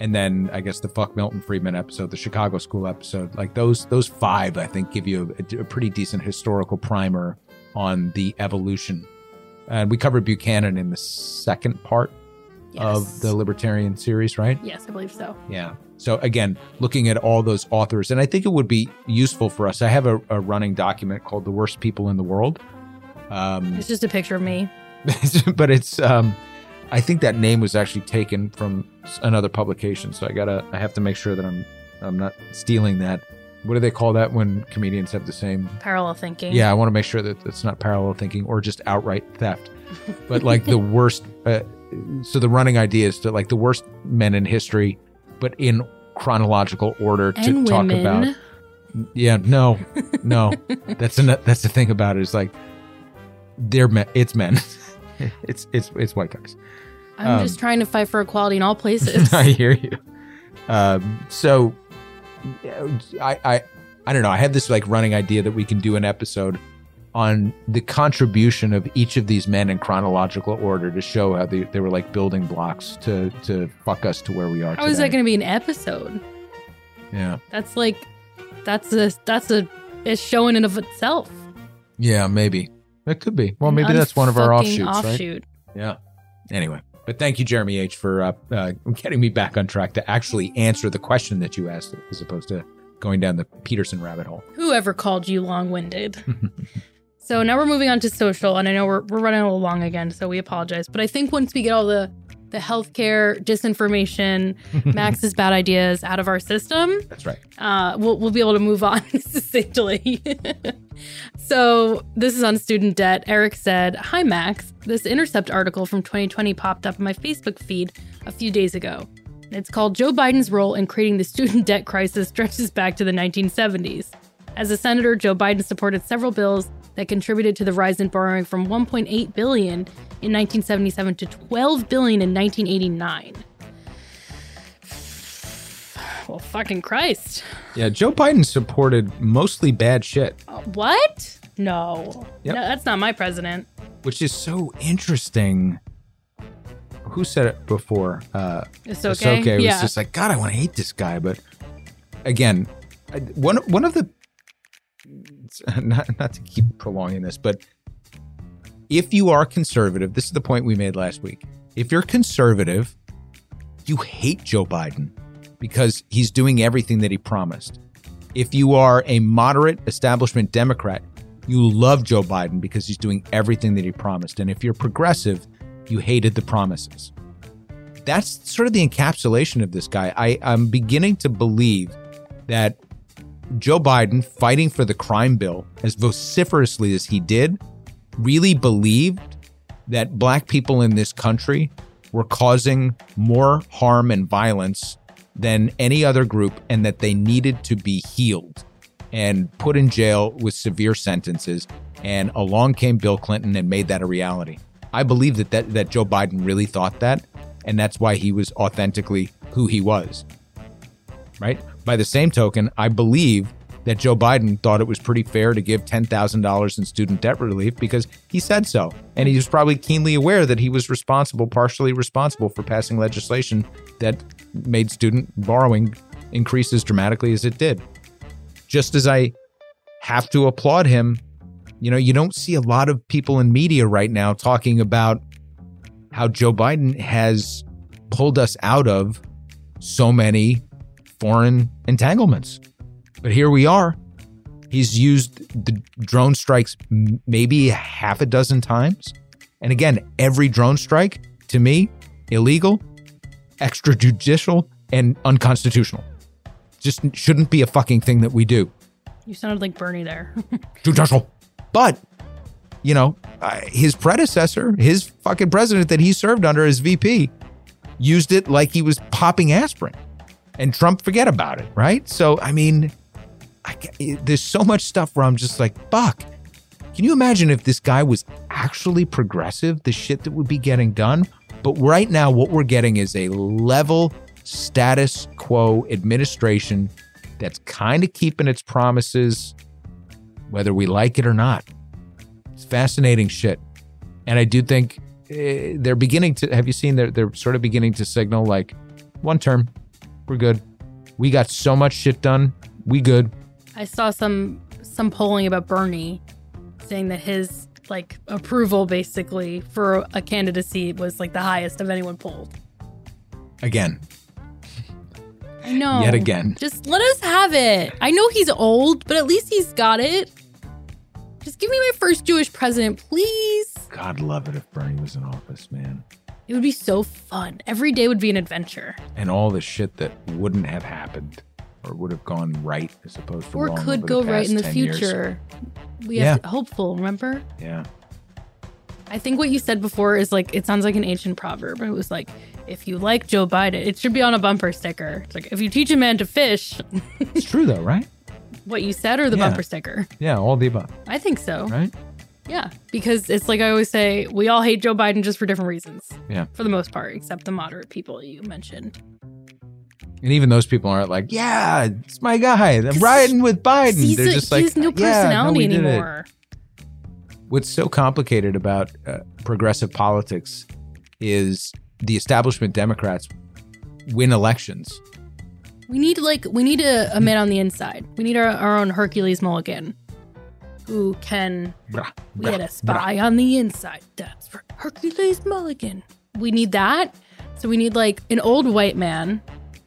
and then I guess the fuck Milton Friedman episode, the Chicago School episode, like those those five, I think give you a, a pretty decent historical primer on the evolution. And we covered Buchanan in the second part of the Libertarian series, right? yes, I believe so. Yeah. So again, looking at all those authors, and I think it would be useful for us. I have a, a running document called "The Worst People in the World," um, It's just a picture of me. but it's. Um, I think that name was actually taken from another publication, so I gotta. I have to make sure that I'm. I'm not stealing that. What do they call that when comedians have the same? Parallel thinking. Yeah, I want to make sure that it's not parallel thinking or just outright theft. But like the worst. Uh, so the running idea is to like the worst men in history, but in chronological order to And talk women. about. Yeah, no, no. that's an, that's the thing about it is like they're men. It's men. it's it's it's white guys. I'm um, just trying to fight for equality in all places. I hear you. Um, so, I, I, I don't know. I had this like running idea that we can do an episode on the contribution of each of these men in chronological order to show how they, they were like building blocks to to fuck us to where we are. How is that going to be an episode? Yeah, That's like, that's a that's a it's showing in of itself. yeah, maybe that could be. Well, maybe that's one of our offshoots, right? Yeah. Anyway, but thank you, Jeremy H, for uh, uh, getting me back on track to actually answer the question that you asked, as opposed to going down the Peterson rabbit hole. Whoever called you long winded. so now we're moving on to social, and I know we're, we're running a little long again, so we apologize. But I think once we get all the the healthcare disinformation, Max's bad ideas out of our system, That's right. uh, we'll, we'll be able to move on succinctly. so, this is on student debt. Eric said, Hi, Max. This Intercept article from 2020 popped up in my Facebook feed a few days ago. It's called Joe Biden's role in creating the student debt crisis stretches back to the 1970s. As a senator, Joe Biden supported several bills that contributed to the rise in borrowing from 1.8 billion in 1977 to 12 billion in 1989. Well, fucking Christ. Yeah, Joe Biden supported mostly bad shit, Uh, What? No. Yep. No, that's not my president. which is so interesting. Who said it before? Uh, It's okay. Ahsoka was yeah. just like, God, I want to hate this guy. But again, I- one one of the not not to keep prolonging this, but if you are conservative, this is the point we made last week. If you're conservative, you hate Joe Biden because he's doing everything that he promised. If you are a moderate establishment Democrat, you love Joe Biden because he's doing everything that he promised. And if you're progressive, you hated the promises. That's sort of the encapsulation of this guy. I, I'm beginning to believe that Joe Biden, fighting for the crime bill as vociferously as he did, really believed that black people in this country were causing more harm and violence than any other group and that they needed to be healed and put in jail with severe sentences. And along came Bill Clinton and made that a reality. I believe that, that, that Joe Biden really thought that. And that's why he was authentically who he was. Right? By the same token, I believe that Joe Biden thought it was pretty fair to give $10,000 in student debt relief because he said so. And he was probably keenly aware that he was responsible, partially responsible for passing legislation that made student borrowing increase as dramatically as it did. Just as I have to applaud him, you know, you don't see a lot of people in media right now talking about how Joe Biden has pulled us out of so many foreign entanglements. But here we are. He's used the drone strikes maybe half a dozen times. And again, every drone strike to me, illegal, extrajudicial, and unconstitutional. Just shouldn't be a fucking thing that we do. You sounded like Bernie there. Judicial. But, you know, uh, his predecessor, his fucking president that he served under as VP, used it like he was popping aspirin. And Trump forget about it, right? So, I mean, I, there's so much stuff where I'm just like, fuck. Can you imagine if this guy was actually progressive, the shit that would be getting done? But right now, what we're getting is a level status quo administration that's kind of keeping its promises, whether we like it or not. It's fascinating shit. And I do think uh, they're beginning to, have you seen, they're, they're sort of beginning to signal like, one term, we're good. We got so much shit done. We good. I saw some some polling about Bernie saying that his like approval basically for a candidacy was like the highest of anyone polled. Again. I know. Yet again. Just let us have it. I know he's old, but at least he's got it. Just give me my first Jewish president, please. God love it if Bernie was in office, man. It would be so fun. Every day would be an adventure. And all the shit that wouldn't have happened or would have gone right as opposed to or wrong could go right in the 10 years. future. We have to, hopeful, remember? Yeah. I think what you said before is like it sounds like an ancient proverb. It was like if you like Joe Biden, it should be on a bumper sticker. It's like if you teach a man to fish, It's true though, right? what you said or the Yeah. bumper sticker. Yeah, all the above, I think so. right? Yeah, because it's like I always say, we all hate Joe Biden just for different reasons. Yeah. For the most part, except the moderate people you mentioned. And even those people aren't like, yeah, it's my guy. I'm riding with Biden. He's They're a- just he like, has no "Yeah, personality did it." anymore. What's so complicated about uh, progressive politics is the establishment Democrats win elections. We need like we need a, a man on the inside. We need our, our own Hercules Mulligan, who can Brah, We had a spy on the inside. That's for Hercules Mulligan. We need that. So we need like an old white man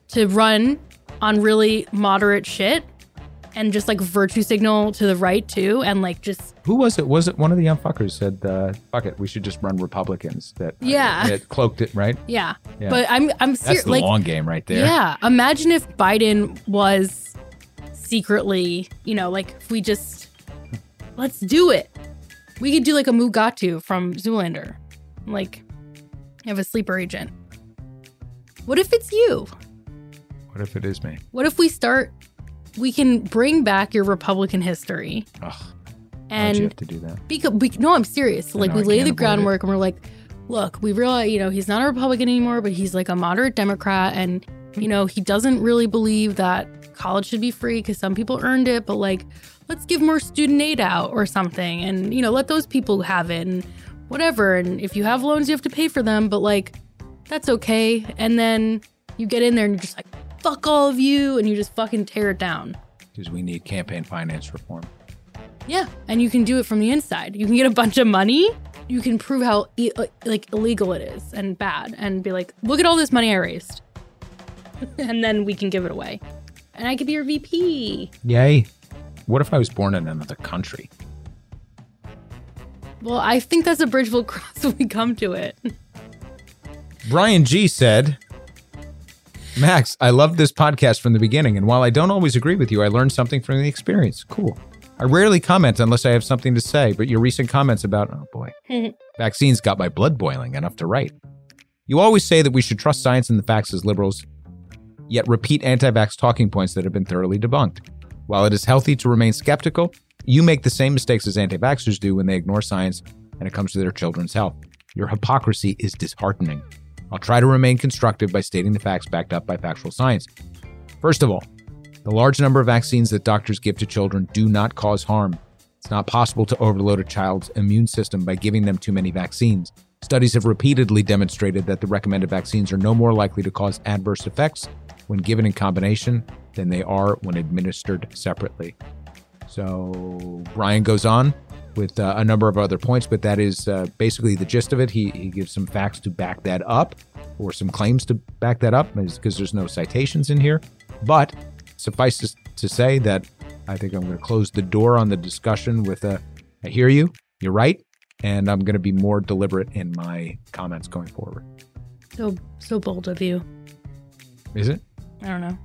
to run on really moderate shit and just like virtue signal to the right too and like just Who was it? Was it one of the young fuckers said, uh, "Fuck it, we should just run Republicans"? That uh, Yeah. that cloaked it, right? yeah. Yeah. But I'm I'm That's the like long game right there. yeah, imagine if Biden was secretly, you know, like if we just let's do it. We could do like a Mugatu from Zoolander. Like have a sleeper agent. What if it's you? What if it is me? What if we start? We can bring back your Republican history, Ugh, why'd you have to do that? because we, no, I'm serious. Like know, we I lay the groundwork, and we're like, look, we realize, you know, he's not a Republican anymore, but he's like a moderate Democrat, and you know, he doesn't really believe that college should be free because some people earned it, but like, let's give more student aid out or something, and you know, let those people have it, and whatever. And if you have loans, you have to pay for them, but like, that's okay. And then you get in there, and you're just like, fuck all of you, and you just fucking tear it down. Because we need campaign finance reform. Yeah, and you can do it from the inside. You can get a bunch of money you can prove how e- uh, like illegal it is and bad, and be like, look at all this money I raised, and then we can give it away, and I could be your VP. Yay. What if I was born in another country? Well, I think that's a bridge we'll cross when we come to it. Brian G said, Max, I love this podcast from the beginning, and while I don't always agree with you, I learned something from the experience. Cool. I rarely comment unless I have something to say, but your recent comments about, oh boy, vaccines got my blood boiling enough to write. You always say that we should trust science and the facts as liberals, yet repeat anti vax talking points that have been thoroughly debunked. While it is healthy to remain skeptical, you make the same mistakes as anti vaxxers do when they ignore science and it comes to their children's health. Your hypocrisy is disheartening. I'll try to remain constructive by stating the facts backed up by factual science. First of all, the large number of vaccines that doctors give to children do not cause harm. It's not possible to overload a child's immune system by giving them too many vaccines. Studies have repeatedly demonstrated that the recommended vaccines are no more likely to cause adverse effects when given in combination than they are when administered separately. So Brian goes on with uh, a number of other points, but that is uh, basically the gist of it. He, he gives some facts to back that up, or some claims to back that up, because there's no citations in here. But suffice to, to say that I think I'm going to close the door on the discussion with a, I hear you, you're right, and I'm going to be more deliberate in my comments going forward. So so bold of you. Is it? I don't know.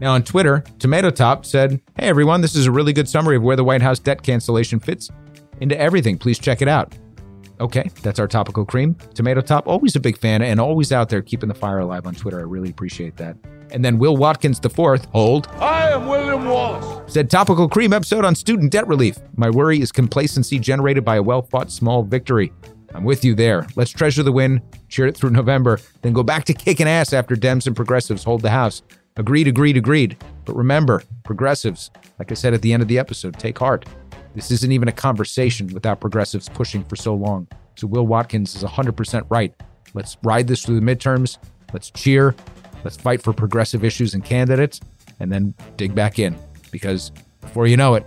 Now on Twitter, Tomato Top said, Hey everyone, this is a really good summary of where the White House debt cancellation fits into everything. Please check it out. Okay, that's our topical cream. Tomato Top, always a big fan and always out there keeping the fire alive on Twitter. I really appreciate that. And then Will Watkins the fourth, hold, I am William Wallace. said topical cream episode on student debt relief. My worry is complacency generated by a well-fought small victory. I'm with you there. Let's treasure the win, cheer it through November, then go back to kicking ass after Dems and progressives hold the House. Agreed, agreed, agreed. But remember, progressives, like I said at the end of the episode, take heart. This isn't even a conversation without progressives pushing for so long. So Will Watkins is 100% right. Let's ride this through the midterms. Let's cheer. Let's fight for progressive issues and candidates, and then dig back in. Because before you know it,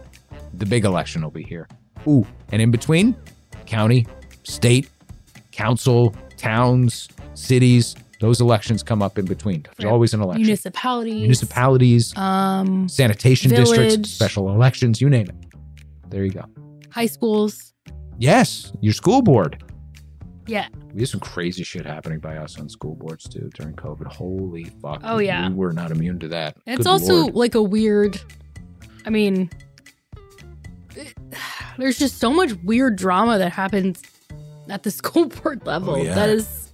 the big election will be here. Ooh, and in between, county, state, council, towns, cities, those elections come up in between. There's Right. always an election. Municipalities. Municipalities, Um, sanitation districts, special elections, you name it. There you go. high schools. Yes, your school board. Yeah. We had some crazy shit happening by us on school boards too during COVID. Holy fuck. Oh, yeah. We were not immune to that. It's Good also Lord. like a weird. I mean, it- there's just so much weird drama that happens at the school board level. Oh, yeah. That is,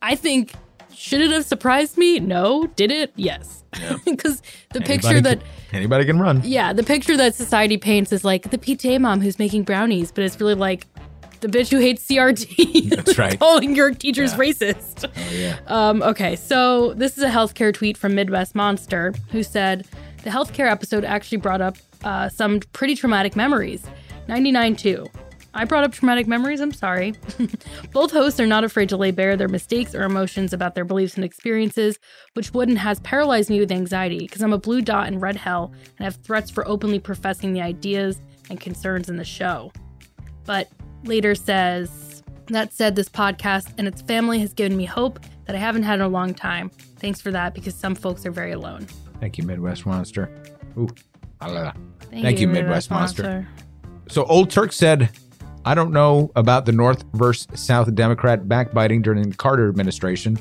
I think, should it have surprised me? No. Did it? Yes. Yeah. Because the Anybody picture that, can, anybody can run. yeah, the picture that society paints is like the PTA mom who's making brownies, but it's really like the bitch who hates CRT. That's right. calling your teachers Yeah. racist. Oh yeah. Um, okay, so this is a healthcare tweet from Midwest Monster who said the healthcare episode actually brought up uh, some pretty traumatic memories. 99 2. I brought up traumatic memories, I'm sorry. Both hosts are not afraid to lay bare their mistakes or emotions about their beliefs and experiences, which would and has paralyzed me with anxiety because I'm a blue dot in red hell and have threats for openly professing the ideas and concerns in the show. But later says, that said, this podcast and its family has given me hope that I haven't had in a long time. Thanks for that because some folks are very alone. Thank you, Midwest Monster. Ooh. la, la. Thank, Thank you, Midwest Monster. So Old Turk said, I don't know about the North versus South Democrat backbiting during the Carter administration,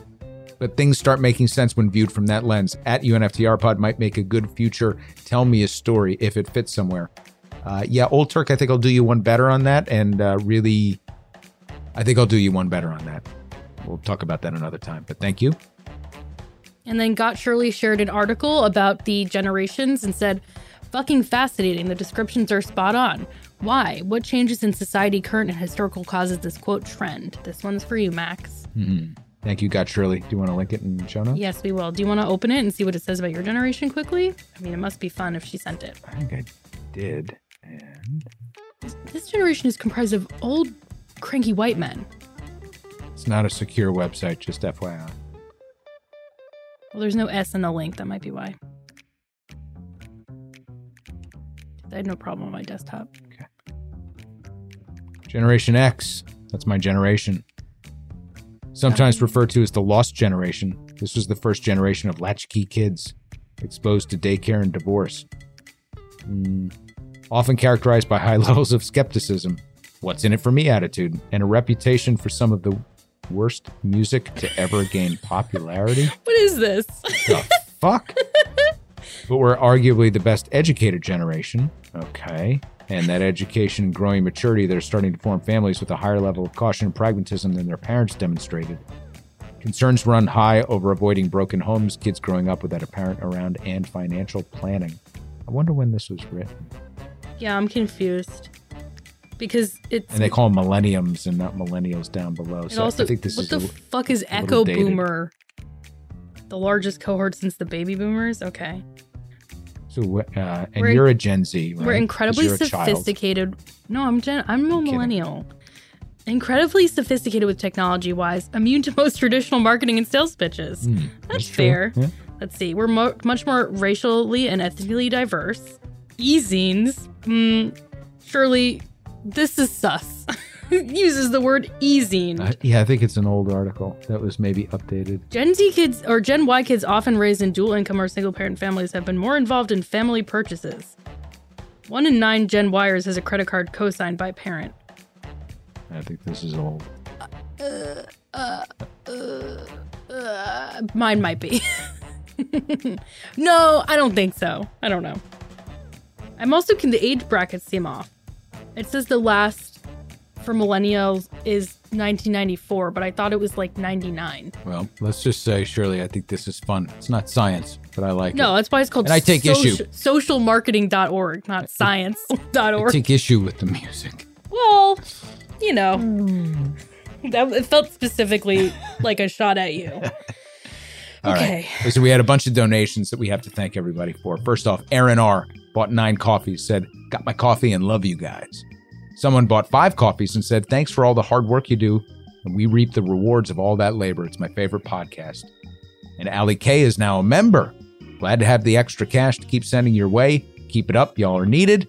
but things start making sense when viewed from that lens. At UNFTR Pod might make a good future Tell Me a Story if it fits somewhere. Uh, yeah, Old Turk, I think I'll do you one better on that. And uh, really, I think I'll do you one better on that. We'll talk about that another time. But thank you. And then Got Shirley shared an article about the generations and said, fucking fascinating. The descriptions are spot on. Why? What changes in society, current and historical, causes this quote trend? This one's for you, Max. Mhm. Thank you, God Shirley. Do you want to link it in the show notes? Yes, we will. Do you want to open it and see what it says about your generation quickly? I mean, it must be fun if she sent it. I think I did. And This generation is comprised of old, cranky white men. it's not a secure website, just FYI. Well, there's no S in the link. That might be why. I had no problem on my desktop. Generation X. That's my generation. Sometimes referred to as the lost generation. This was the first generation of latchkey kids exposed to daycare and divorce. Mm. Often characterized by high levels of skepticism, what's in it for me attitude, and a reputation for some of the worst music to ever gain popularity. What is this? the fuck? but we're arguably the best educated generation. Okay. And that education and growing maturity, they're starting to form families with a higher level of caution and pragmatism than their parents demonstrated. Concerns run high over avoiding broken homes, kids growing up without a parent around, and financial planning. I wonder when this was written. Yeah, I'm confused because it's. And they call them millenniums and not millennials down below. So also, I think this what is the a- fuck is Echo. Boomer? The largest cohort since the baby boomers. Okay, so. Uh, and We're you're a Gen Z, right? We're incredibly sophisticated. No, I'm Gen. I'm a I'm kidding. millennial. Incredibly sophisticated with technology wise, immune to most traditional marketing and sales pitches. Hmm, That's true. fair. Yeah. Let's see. We're mo- much more racially and ethnically diverse. E-zines. Hmm. Surely, this is sus. Uses the word e-zine. Uh, yeah, I think it's an old article that was maybe updated. Gen Z kids or Gen Y kids often raised in dual income or single parent families have been more involved in family purchases. One in nine Gen Yers has a credit card co signed by parent. I think this is old. Uh, uh, Uh, mine might be. no, I don't think so. I don't know. I'm also can the age brackets seem off. It says the last for millennials is 1994, but I thought it was like 99. Well, let's just say, Shirley, I think this is fun. It's not science, but I like No, it. that's why it's called And I take issue. socialmarketing.org, not I science.org. take issue with the music. Well, you know, that it felt specifically like a shot at you. All right. Okay. So we had a bunch of donations that we have to thank everybody for. First off, Aaron R. bought nine coffees, said, Got my coffee and love you guys. Someone bought five coffees and said, Thanks for all the hard work you do. And we reap the rewards of all that labor. It's my favorite podcast. And Ali K is now a member. Glad to have the extra cash to keep sending your way. Keep it up. Y'all are needed.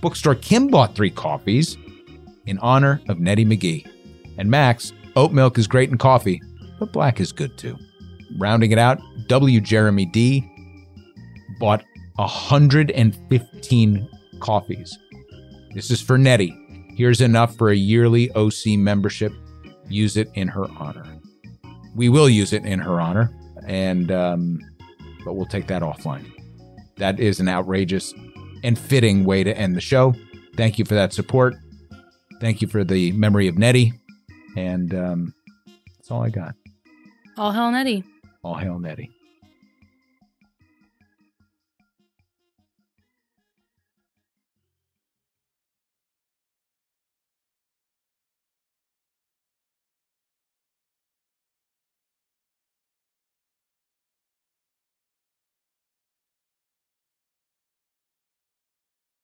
Bookstore Kim bought three coffees in honor of Nettie McGee. And Max, oat milk is great in coffee, but black is good too. Rounding it out, W. Jeremy D bought 115 coffees. This is for Nettie. Here's enough for a yearly OC membership. Use it in her honor. We will use it in her honor, and um, but we'll take that offline. That is an outrageous and fitting way to end the show. Thank you for that support. Thank you for the memory of Nettie, and um, that's all I got. All hell Nettie. All hail Nettie.